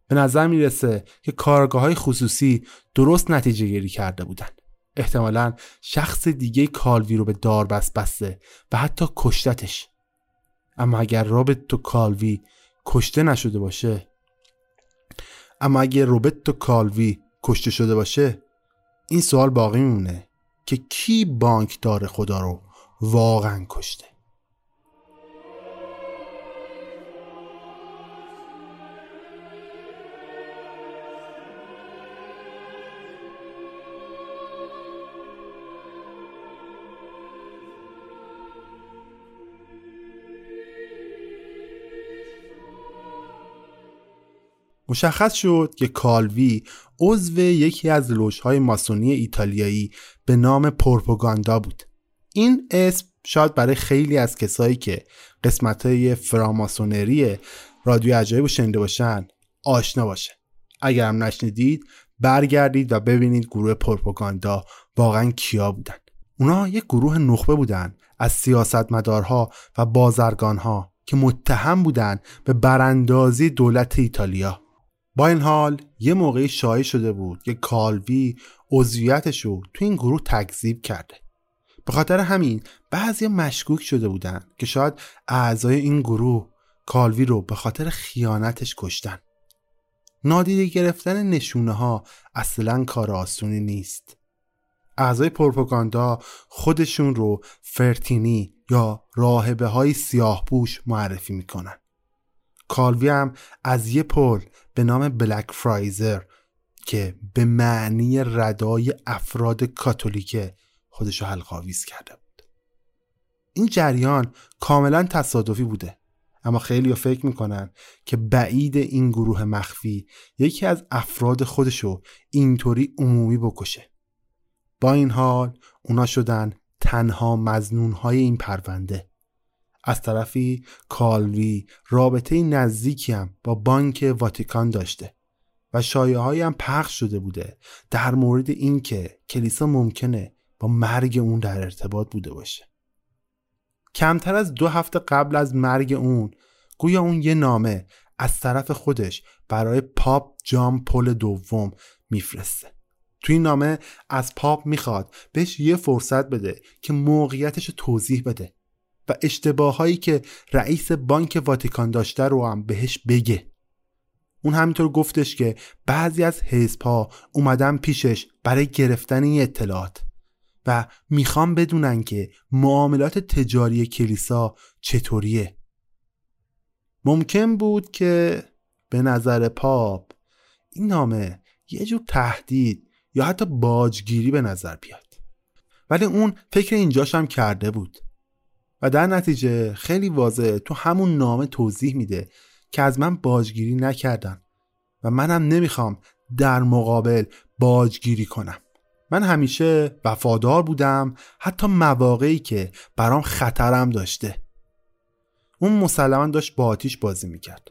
به نظر می‌رسه که کارگاه های خصوصی درست نتیجه گیری کرده بودن. احتمالا شخص دیگه کالوی رو به داربست بسته و حتی کشتتش. اما اگر روبرتو کالوی کشته نشده باشه اما اگر روبرتو کالوی کشته شده باشه این سوال باقی میمونه که کی بانکدار خدا رو واقعا کشته؟ مشخص شد که کالوی عضو یکی از لوژهای ماسونی ایتالیایی به نام پروپاگاندا بود. این اسم شاید برای خیلی از کسایی که قسمت های فراماسونری رادیو عجایب شنیده باشن آشنا باشه. اگر هم نشنیدید برگردید و ببینید گروه پروپاگاندا واقعا کیا بودن. اونا یک گروه نخبه بودن از سیاستمدارها و بازرگانها که متهم بودن به براندازی دولت ایتالیا. با این حال یه موقعی شایع شده بود که کالوی عضویتش رو تو این گروه تکذیب کرده. به خاطر همین بعضی مشکوک شده بودن که شاید اعضای این گروه کالوی رو به خاطر خیانتش کشتن. نادیده گرفتن نشونه ها اصلا کار آسونی نیست. اعضای پروپاگاندا خودشون رو فرتینی یا راهبه های سیاه معرفی می‌کنن. کالوی هم از یه پل به نام بلک فرایزر که به معنی ردای افراد کاتولیک خودش رو حلقاویز کرده بود. این جریان کاملا تصادفی بوده. اما خیلی فکر می‌کنن که بعید این گروه مخفی یکی از افراد خودشو اینطوری عمومی بکشه. با این حال اونا شدن تنها مزنون های این پرونده. از طرفی کالوی رابطه نزدیکی هم با بانک واتیکان داشته و شایعه هم پخش شده بوده در مورد اینکه کلیسا ممکنه با مرگ اون در ارتباط بوده باشه. کمتر از دو هفته قبل از مرگ اون گویا اون یه نامه از طرف خودش برای پاپ جام پل دوم میفرسته. توی این نامه از پاپ می‌خواد بهش یه فرصت بده که موقعیتش توضیح بده. و اشتباهایی که رئیس بانک واتیکان داشته رو هم بهش بگه. اون همینطور گفتش که بعضی از حزبها اومدن پیشش برای گرفتن این اطلاعات و می‌خوام بدونن که معاملات تجاری کلیسا چطوریه. ممکن بود که به نظر پاپ این نامه یه جور تهدید یا حتی باجگیری به نظر بیاد. ولی اون فکر اینجاش هم کرده بود. و در نتیجه خیلی واضح تو همون نامه توضیح میده که از من باجگیری نکردن و منم نمی‌خوام در مقابل باجگیری کنم. من همیشه وفادار بودم حتی مواقعی که برام خطرم داشته. اون مسلما داشت با آتیش بازی می‌کرد.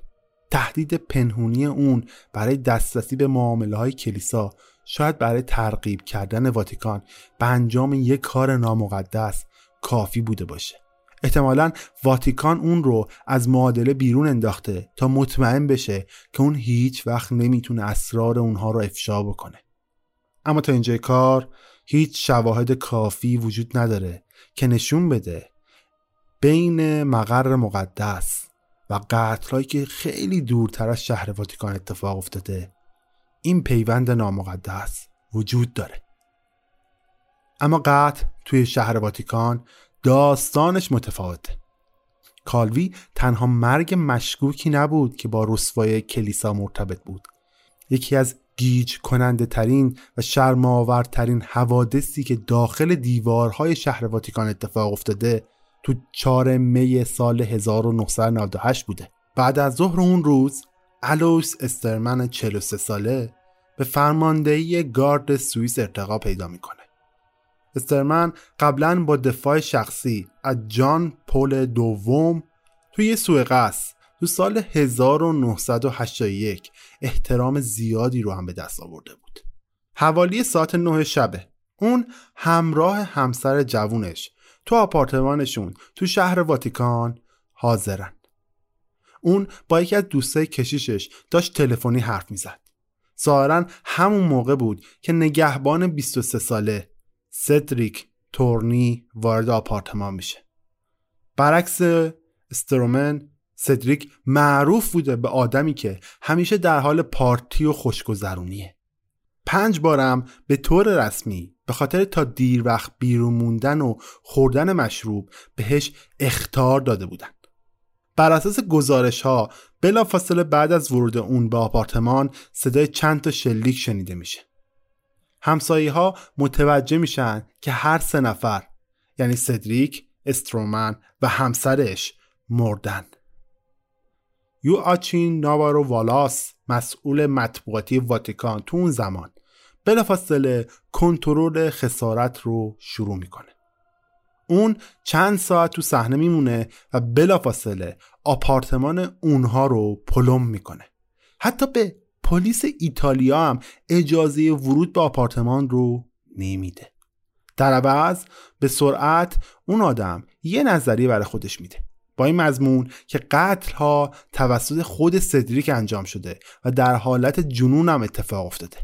تهدید پنهونی اون برای دسترسی به معامله های کلیسا شاید برای ترغیب کردن واتیکان به انجام یک کار نامقدس کافی بوده باشه. احتمالا واتیکان اون رو از معادله بیرون انداخته تا مطمئن بشه که اون هیچ وقت نمی‌تونه اسرار اونها رو افشا بکنه. اما تا اینجای کار هیچ شواهد کافی وجود نداره که نشون بده بین مقر مقدس و قتلهایی که خیلی دورتر از شهر واتیکان اتفاق افتاده این پیوند نامقدس وجود داره. اما قتل توی شهر واتیکان داستانش متفاوته. کالوی تنها مرگ مشکوکی نبود که با رسوای کلیسا مرتبط بود. یکی از گیج کننده ترین و شرماورترین حوادثی که داخل دیوارهای شهر واتیکان اتفاق افتاده تو 4 می سال 1998 بوده. بعد از ظهر اون روز الوس استرمن 43 ساله به فرماندهی گارد سوئیس ارتقا پیدا می‌کنه. استرمن قبلا با دفاع شخصی از جان پل دوم توی سوء قصد تو سال 1981 احترام زیادی رو هم به دست آورده بود. حوالی ساعت 9 شبه. اون همراه همسر جوونش تو آپارتمانشون تو شهر واتیکان حاضرن. اون با یکی از دوستای کشیشش داشت تلفنی حرف می‌زد. ظاهرا همون موقع بود که نگهبان 23 ساله سدریک تورنی وارد آپارتمان میشه. برعکس استرومن سدریک معروف بوده به آدمی که همیشه در حال پارتی و خوشگذرونیه. پنج بارم به طور رسمی به خاطر تا دیر وقت بیرون موندن و خوردن مشروب بهش اختار داده بودن. بر اساس گزارش ها بلا فاصله بعد از ورود اون به آپارتمان صدای چند تا شلیک شنیده میشه. همسایه ها متوجه میشن که هر سه نفر یعنی سدریک، استرومن و همسرش مردن. یو آچین ناوارو والاس مسئول مطبوعاتی واتیکان تو اون زمان بلافاصله کنترل خسارت رو شروع می‌کنه. اون چند ساعت تو صحنه میمونه و بلافاصله آپارتمان اونها رو پلم می‌کنه. حتی به پلیس ایتالیا هم اجازه ورود به آپارتمان رو نمیده. در عوض به سرعت اون آدم یه نظریه برای خودش میده. با این مضمون که قتل ها توسط خود سدریک انجام شده و در حالت جنون هم اتفاق افتاده.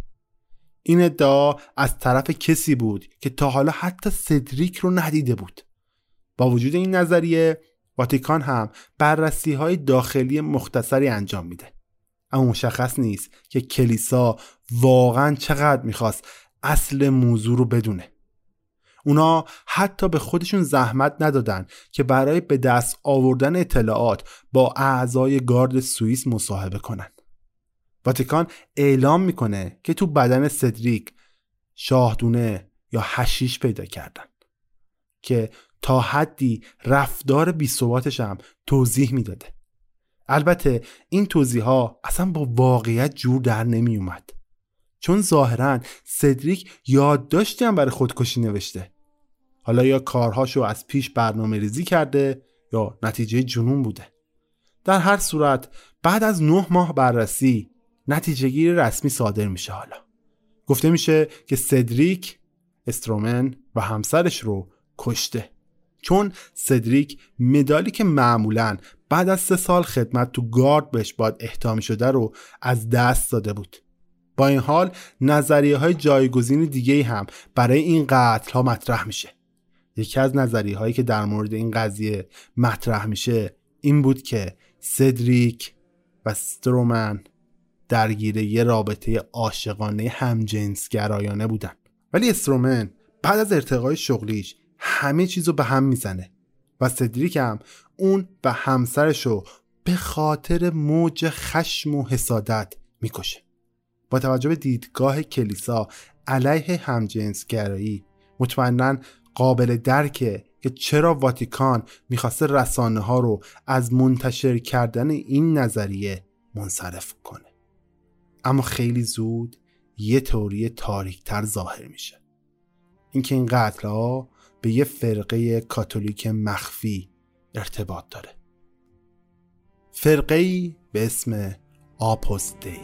این ادعا از طرف کسی بود که تا حالا حتی سدریک رو ندیده بود. با وجود این نظریه واتیکان هم بررسی های داخلی مختصری انجام میده. اما مشخص نیست که کلیسا واقعا چقدر می‌خواست اصل موضوع رو بدونه. اونا حتی به خودشون زحمت ندادن که برای به دست آوردن اطلاعات با اعضای گارد سوئیس مصاحبه کنن. واتیکان اعلام می‌کنه که تو بدن سدریک شاهدونه یا هشیش پیدا کردن که تا حدی رفتار بیثباتش هم توضیح می‌داده. البته این توضیح ها اصلا با واقعیت جور در نمی اومد چون ظاهرا سدریک یادداشتی هم برای خودکشی نوشته. حالا یا کارهاشو از پیش برنامه ریزی کرده یا نتیجه جنون بوده. در هر صورت بعد از نه ماه بررسی نتیجه گیر رسمی صادر میشه حالا. گفته میشه که سدریک استرومن و همسرش رو کشته. چون سدریک مدالی که معمولا بعد از سه سال خدمت تو گارد بهش باید احتامی شده رو از دست داده بود. با این حال نظریه های جایگزین دیگه هم برای این قتل ها مطرح میشه. یکی از نظریه هایی که در مورد این قضیه مطرح میشه این بود که سدریک و سترومن درگیر یه رابطه عاشقانه همجنسگرایانه بودن. ولی استرومن بعد از ارتقای شغلیش همه چیزو به هم می‌زنه. و سدریک هم اون و همسرشو به خاطر موج خشم و حسادت می‌کشه. با توجه به دیدگاه کلیسا علیه همجنسگرایی مطمئنا قابل درکه که چرا واتیکان می‌خواسته رسانه ها رو از منتشر کردن این نظریه منصرف کنه. اما خیلی زود یه تئوری تاریکتر ظاهر میشه. اینکه این قتل ها به یه فرقه کاتولیک مخفی ارتباط داره. فرقه به اسم آپوستی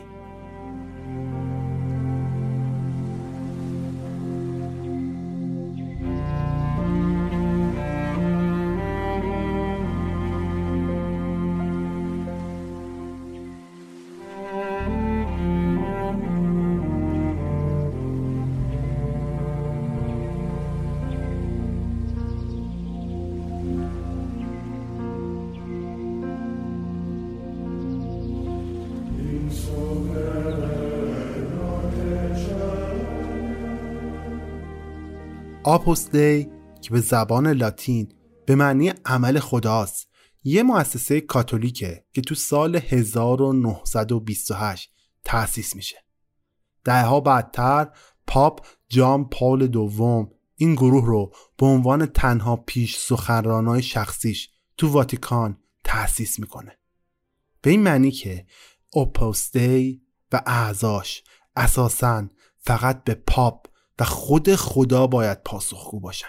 آپوس دی که به زبان لاتین به معنی عمل خداست یه مؤسسه کاتولیکه که تو سال 1928 تأسیس میشه. دهها بعدتر پاپ جان پال دوم این گروه رو به عنوان تنها پیش سخنرانای شخصیش تو واتیکان تأسیس می‌کنه. به این معنی که اوپوستی و اعضاش اساسا فقط به پاپ و خود خدا باید پاسخگو باشن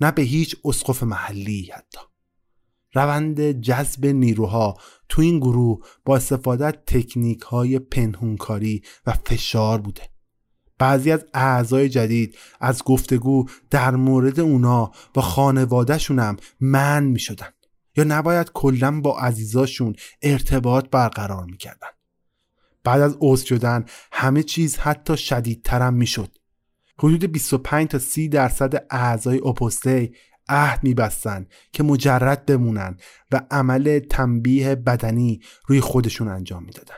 نه به هیچ اسقف محلی حتی. روند جذب نیروها تو این گروه با استفاده تکنیک های پنهونکاری و فشار بوده. بعضی از اعضای جدید از گفتگو در مورد اونا با خانوادهشون هم من می شدن یا نباید کلا با عزیزاشون ارتباط برقرار می کردن. بعد از عضو شدن همه چیز حتی شدیدترم می شد حدود 25 تا 30 درصد اعضای اپوسته عهد میبستن که مجرد بمونن و عمل تنبیه بدنی روی خودشون انجام می‌دادن.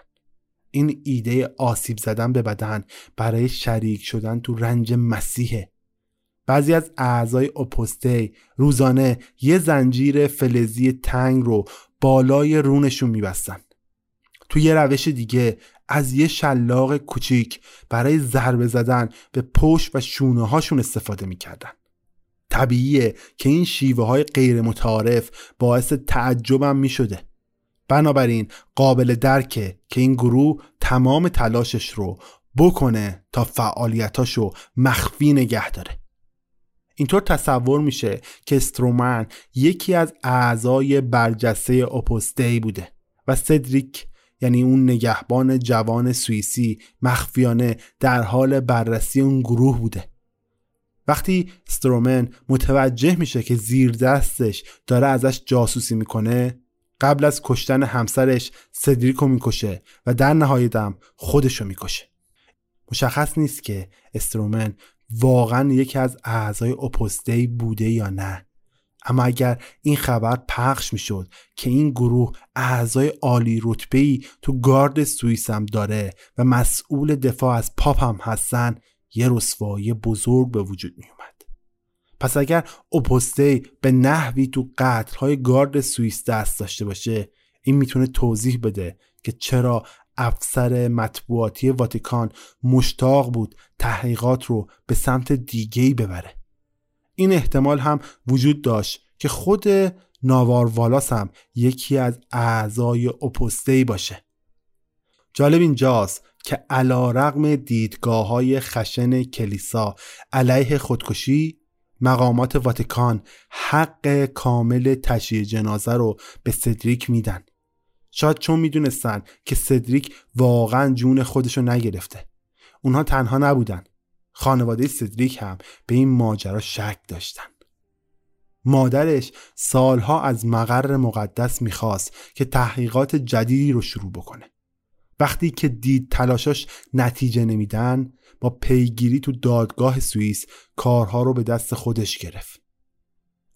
این ایده آسیب زدن به بدن برای شریک شدن تو رنج مسیحه. بعضی از اعضای اپوسته روزانه یه زنجیر فلزی تنگ رو بالای رونشون میبستن. تو یه روش دیگه از یه شلاق کوچیک برای ضربه زدن به پشت و شونه هاشون استفاده می‌کردن. طبیعیه که این شیوه های غیر متعارف باعث تعجبم می شده بنابراین قابل درکه که این گروه تمام تلاشش رو بکنه تا فعالیتاشو مخفی نگه داره. اینطور تصور میشه که استرومن یکی از اعضای برجسته اپوستی بوده و سدریک یعنی اون نگهبان جوان سوئیسی مخفیانه در حال بررسی اون گروه بوده. وقتی استرومن متوجه میشه که زیر دستش داره ازش جاسوسی می‌کنه قبل از کشتن همسرش سدریکو می‌کشه و در نهایتم خودشو می‌کشه. مشخص نیست که استرومن واقعا یکی از اعضای اپوزدی بوده یا نه. اما اگر این خبر پخش می‌شد که این گروه اعضای عالی رتبه ای تو گارد سوئیس هم داره و مسئول دفاع از پاپ هم هستن یه رسوایی بزرگ به وجود می اومد. پس اگر اپوستی به نحوی تو قتلهای گارد سوئیس دست داشته باشه این می‌تونه توضیح بده که چرا افسر مطبوعاتی واتیکان مشتاق بود تحقیقات رو به سمت دیگهی ببره این احتمال هم وجود داشت که خود ناوار والاس هم یکی از اعضای اپوستی باشه. جالب اینجاست که علا رقم دیدگاه های خشن کلیسا علیه خودکشی مقامات واتیکان حق کامل تشییع جنازه رو به سدریک میدن. شاید چون می‌دونستن که سدریک واقعا جون خودشو نگرفته. اونها تنها نبودن. خانواده سدریک هم به این ماجرا شک داشتن. مادرش سالها از مقر مقدس می‌خواست که تحقیقات جدیدی رو شروع بکنه. وقتی که دید تلاشاش نتیجه نمیدن با پیگیری تو دادگاه سوئیس کارها رو به دست خودش گرفت.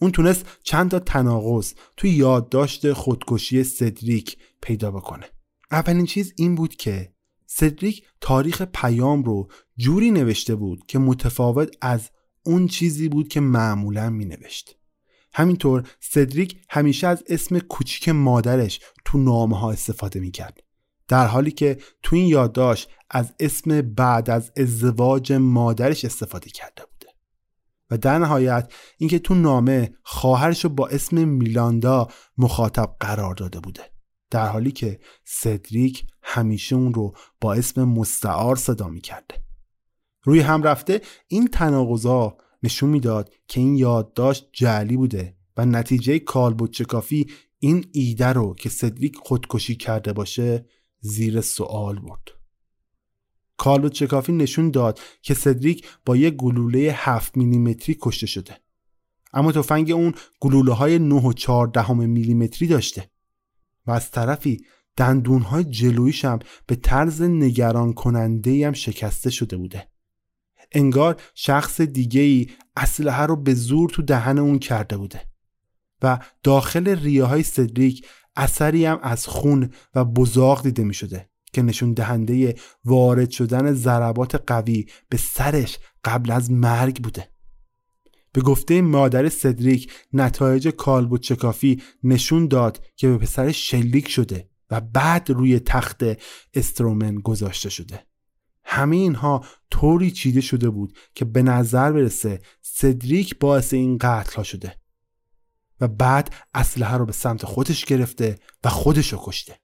اون تونست چند تا تناقض تو یادداشت خودکشی سدریک پیدا بکنه. اولین چیز این بود که سدریک تاریخ پیام رو جوری نوشته بود که متفاوت از اون چیزی بود که معمولا می نوشت. همینطور سدریک همیشه از اسم کوچیک مادرش تو نامه ها استفاده می کرد. در حالی که تو این یادداشت از اسم بعد از ازدواج مادرش استفاده کرده بوده و در نهایت اینکه تو نامه خواهرش رو با اسم میلاندا مخاطب قرار داده بوده در حالی که سدریک همیشه اون رو با اسم مستعار صدا می کرده. روی هم رفته این تناقضا نشون می‌داد که این یادداشت جعلی بوده و نتیجه کالبوت کافی این ایده رو که سدریک خودکشی کرده باشه زیر سوال برد. کالبوت چکافی نشون داد که سدریک با یک گلوله 7 میلیمتری کشته شده. اما تفنگ اون گلوله های 9 و 14 میلیمتری داشته. و از طرفی دندونهای هم به طرز نگران کننده هم شکسته شده بوده. انگار شخص دیگه ای اسلحه رو به زور تو دهن اون کرده بوده و داخل ریه های سدریک اثری هم از خون و بزاق دیده می شده که نشون دهنده وارد شدن ضربات قوی به سرش قبل از مرگ بوده. به گفته مادر سدریک نتایج کالبوت چکافی نشون داد که به پسرش شلیک شده و بعد روی تخت استرومن گذاشته شده. همه اینها طوری چیده شده بود که به نظر برسه سدریک باعث این قتل ها شده و بعد اسلحه رو به سمت خودش گرفته و خودش رو کشته.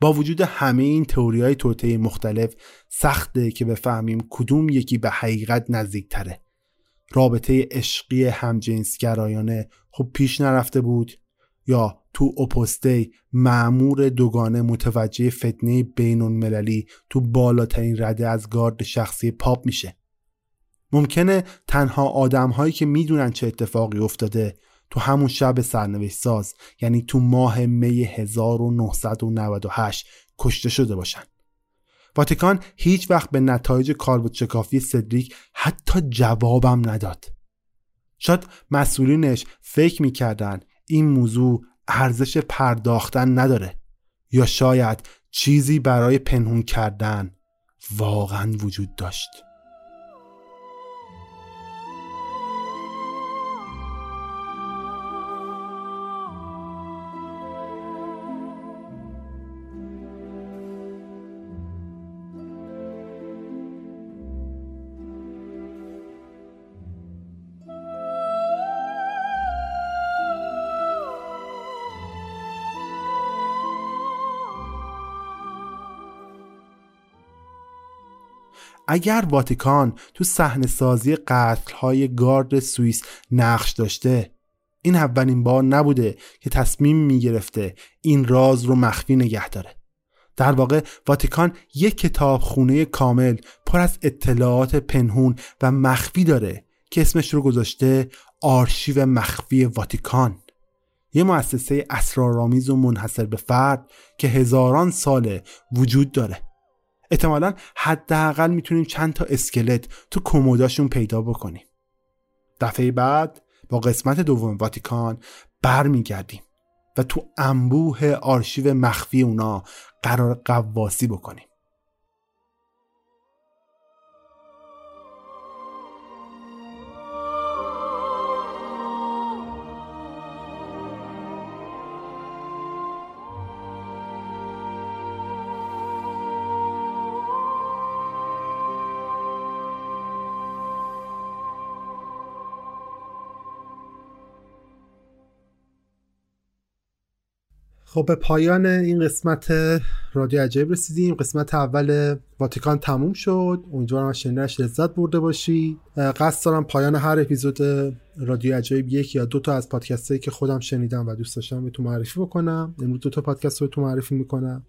با وجود همه این تئوری های توته مختلف سخته که بفهمیم کدوم یکی به حقیقت نزدیک تره رابطه عشقی همجنسگرایانه خب پیش نرفته بود یا تو اپوستی معمور دوگانه متوجه فتنه بین المللی تو بالاترین رده از گارد شخصی پاپ میشه. ممکنه تنها آدم هایی که می‌دونن چه اتفاقی افتاده تو همون شب سرنوشت ساز یعنی تو ماه می 1998 کشته شده باشن. واتیکان هیچ وقت به نتایج کالبوت شکافی سدریک حتی جوابم نداد. شاید مسئولینش فکر می‌کردن این موضوع ارزش پرداختن نداره. یا شاید چیزی برای پنهون کردن واقعا وجود داشت. اگر واتیکان تو صحنه سازی قتل های گارد سوئیس نقش داشته این اولین بار نبوده که تصمیم می‌گرفته این راز رو مخفی نگه داره. در واقع واتیکان یک کتاب خونه کامل پر از اطلاعات پنهون و مخفی داره که اسمش رو گذاشته آرشیو مخفی واتیکان. یه مؤسسه اسرارآمیز و منحصر به فرد که هزاران ساله وجود داره. احتمالا حداقل می‌تونیم چند تا اسکلت تو کموداشون پیدا بکنیم. دفعه بعد با قسمت دوم واتیکان برمیگردیم و تو انبوه آرشیو مخفی اونا قرار قواسی بکنیم. خب به پایان این قسمت رادیو عجیب رسیدیم. قسمت اول واتیکان تموم شد. امیدوارم از شنیدنش لذت برده باشی قصد دارم پایان هر اپیزود رادیو عجیب یک یا دو تا از پادکست هایی که خودم شنیدم و دوست داشتم تو معرفی بکنم. امروز دو تا پادکست رو تو معرفی می‌کنم.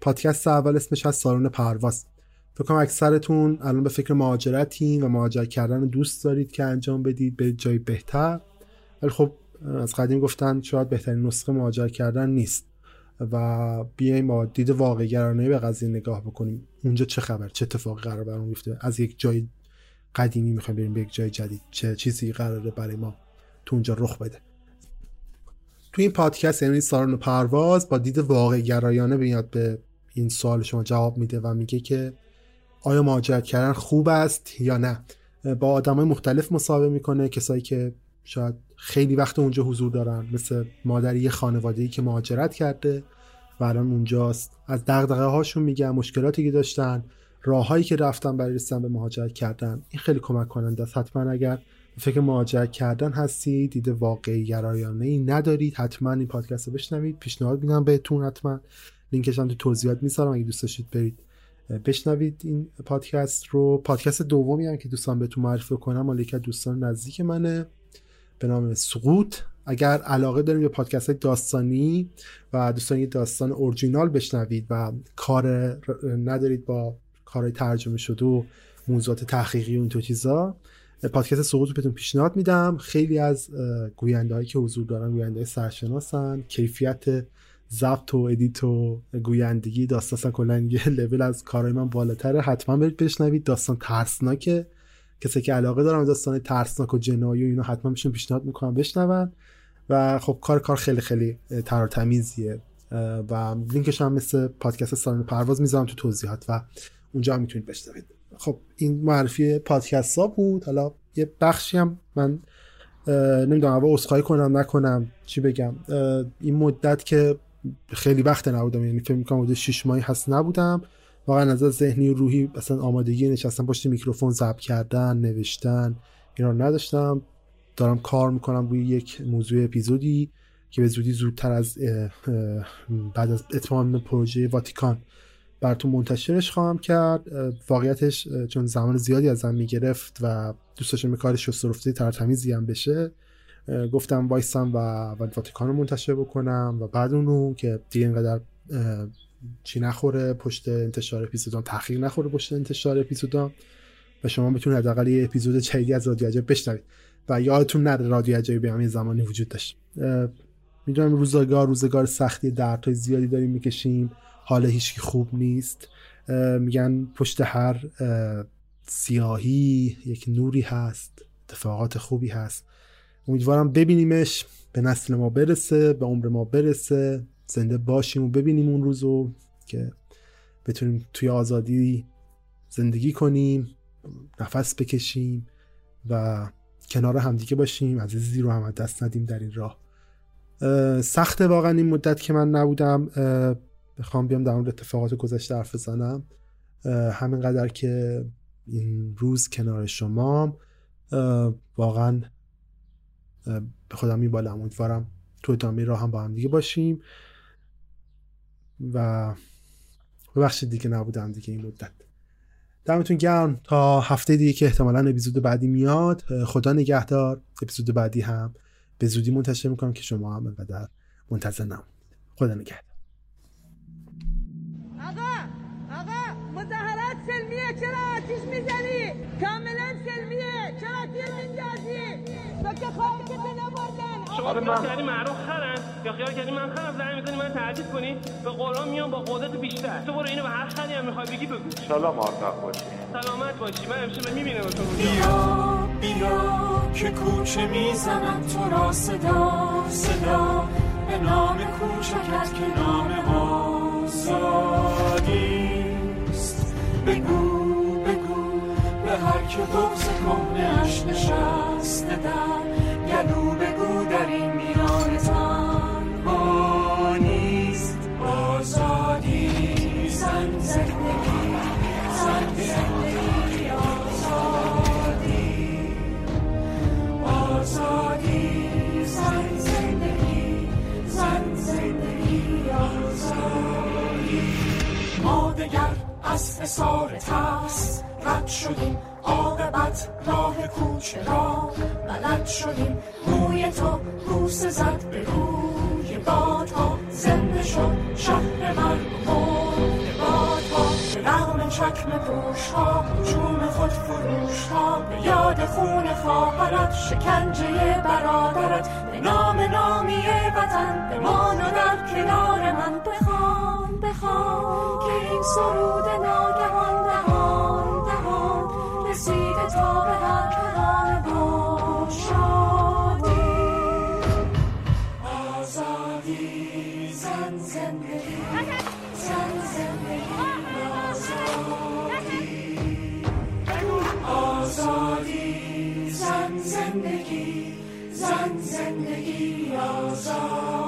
پادکست اول اسمش از سالن پرواز. فکر کنم اکثرتون الان به فکر مهاجرتین و مهاجرت کردن دوست دارید که انجام بدید به جای بهتر. خب از قدیم گفتن شاید بهترین نسخه مهاجرت کردن نیست و بیایم با دید واقعگرانه به قضیه نگاه بکنیم. اونجا چه خبر؟ چه اتفاقی قرار برام بیفته؟ از یک جای قدیمی می‌خوایم بریم به یک جای جدید. چه چیزی قراره برای ما تو اونجا رخ بده؟ تو این پادکست یعنی سالن پرواز با دید واقع گرایانه بیاد به این سوال شما جواب میده و میگه که آیا مهاجرت کردن خوب است یا نه؟ با آدمای مختلف مصاحبه می‌کنه کسایی که شاید خیلی وقت اونجا حضور دارن مثل مادری یه خانواده که مهاجرت کرده و الان اونجاست. از دغدغه هاشون میگن مشکلاتی که داشتن راههایی که رفتن برای رسیدن به مهاجرت کردن. این خیلی کمک کننده است. حتما اگر فکر مهاجرت کردن هستید دید واقعی گرایانه ای ندارید حتما این پادکست رو بشنوید. پیشنهاد میدم بهتون حتما. لینکش هم تو توضیحات می‌ذارم. اگه دوست داشتید برید بشنوید این پادکست رو. پادکست دومی هم که دوستان بهتون معرفی کنم مال یکی دوستان نزدیک منه. به نام سقوط. اگر علاقه دارید به پادکست داستانی و دوستان داستان اورجینال بشنوید و کار ندارید با کارهای ترجمه شده و موضوعات تحقیقی و این تو چیزا پادکست سقوط رو بهتون پیشنهاد میدم. خیلی از گوینده که حضور دارن گوینده سرشناسن. کیفیت ضبط و edit و گویندگی داستان کلا یه لول از کارهای من بالاتره. حتما برید بشنوید. داستان ترسناکه. کسی که علاقه دارن داستان ترسناک و جنایی و اینو حتما بهشون پیشنهاد می‌کنم بشنون. و خب کار کار خیلی خیلی تر تمیزیه. و لینکش هم مثل پادکست سالن پرواز می‌ذارم تو توضیحات و اونجا هم می‌تونید بشنوید. خب این معرفی پادکست ها بود. حالا یه بخشی هم من نمی‌دونم اول اسخای کنم نکنم چی بگم. این مدت که خیلی وقت نبودم یعنی فکر می‌کنم بوده 6 ماهی هست نبودم. واقعا از ذهنی و روحی اصلا آمادگی نشستن پشت میکروفون ضبط کردن نوشتن اینا رو نداشتم. دارم کار می‌کنم روی یک موضوع اپیزودی که به زودی زودتر از بعد از اتمام پروژه واتیکان براتون منتشرش خواهم کرد. واقعیتش چون زمان زیادی ازم می‌گرفت و دوست داشتم کار شسترفته ترتمیزی هم بشه گفتم وایسم و واتیکان رو منتشر بکنم و بعد اونو که دیگه اینقدر چی نخوره پشت انتشار اپیزودام؟ تاخیر نخوره پشت انتشار اپیزودام. و شما بتونید حداقل یه اپیزود جدیدی از رادیو عجب بشنوید. و یادتون نره رادیو عجب به همین زمانی وجود داشت. می‌دونم روزگار روزگار سختی دردهای زیادی داریم می‌کشیم. حال هیچکی خوب نیست. میگن پشت هر سیاهی یک نوری هست. اتفاقات خوبی هست. امیدوارم ببینیمش. به نسل ما برسه به عمر ما برسه. زنده باشیم و ببینیم اون روزو که بتونیم توی آزادی زندگی کنیم نفس بکشیم و کنار همدیگه باشیم. عزیزی رو هم دست ندیم در این راه. سخته واقعا این مدت که من نبودم. بخوام بیام در مورد اتفاقات گذشته حرف بزنم. همینقدر که این روز کنار شما. واقعا به خودم میبالم. امیدوارم تو ادامه راه هم با هم دیگه باشیم. و ببخشید دیگه نبودم دیگه این مدت. دمتون گرم. تا هفته دیگه که احتمالا اپیزود بعدی میاد. خدا نگهدار. اپیزود بعدی هم به زودی منتشر می‌کنم که شما هم انقدر منتظر نمونید خدا نگهدار. آقا آقا مظاهرات سلمیه چرا آتیش می‌زنی؟ کاملا سلمیه. چرا تیر شما خیال کردی معروف خرن یا خیال کردی من خرم زنگ می‌زنی من تهدید کنی؟ به قرآن میام با قدرت بیشتر. تو برو اینو به هر خری هم می‌خوای بگی بگو. سلام موفق باشی. سلامت باشی. من امشب می‌بینم تو بیا بیا که کوچه می‌زنم تو را صدا صدا. به نام کوچکت که نام آزادیست بگو بگو به هر که بغز کنهش نشسته در گلو دگر از حسار ترس رد شدیم عاقبت راه کوچه را بلد شدیم. موی تو بوس زد به روی بادها زنده شد شهر مرگ رغم چکم پوش ها جون خود فروش ها به یاد خون خواهرت شکنجه برادرت. به نام نامی وطن بمان و در کنار من. بخوان بخوان که این سرود ناگهان دهان دهان. رسیده تا به آزادی زن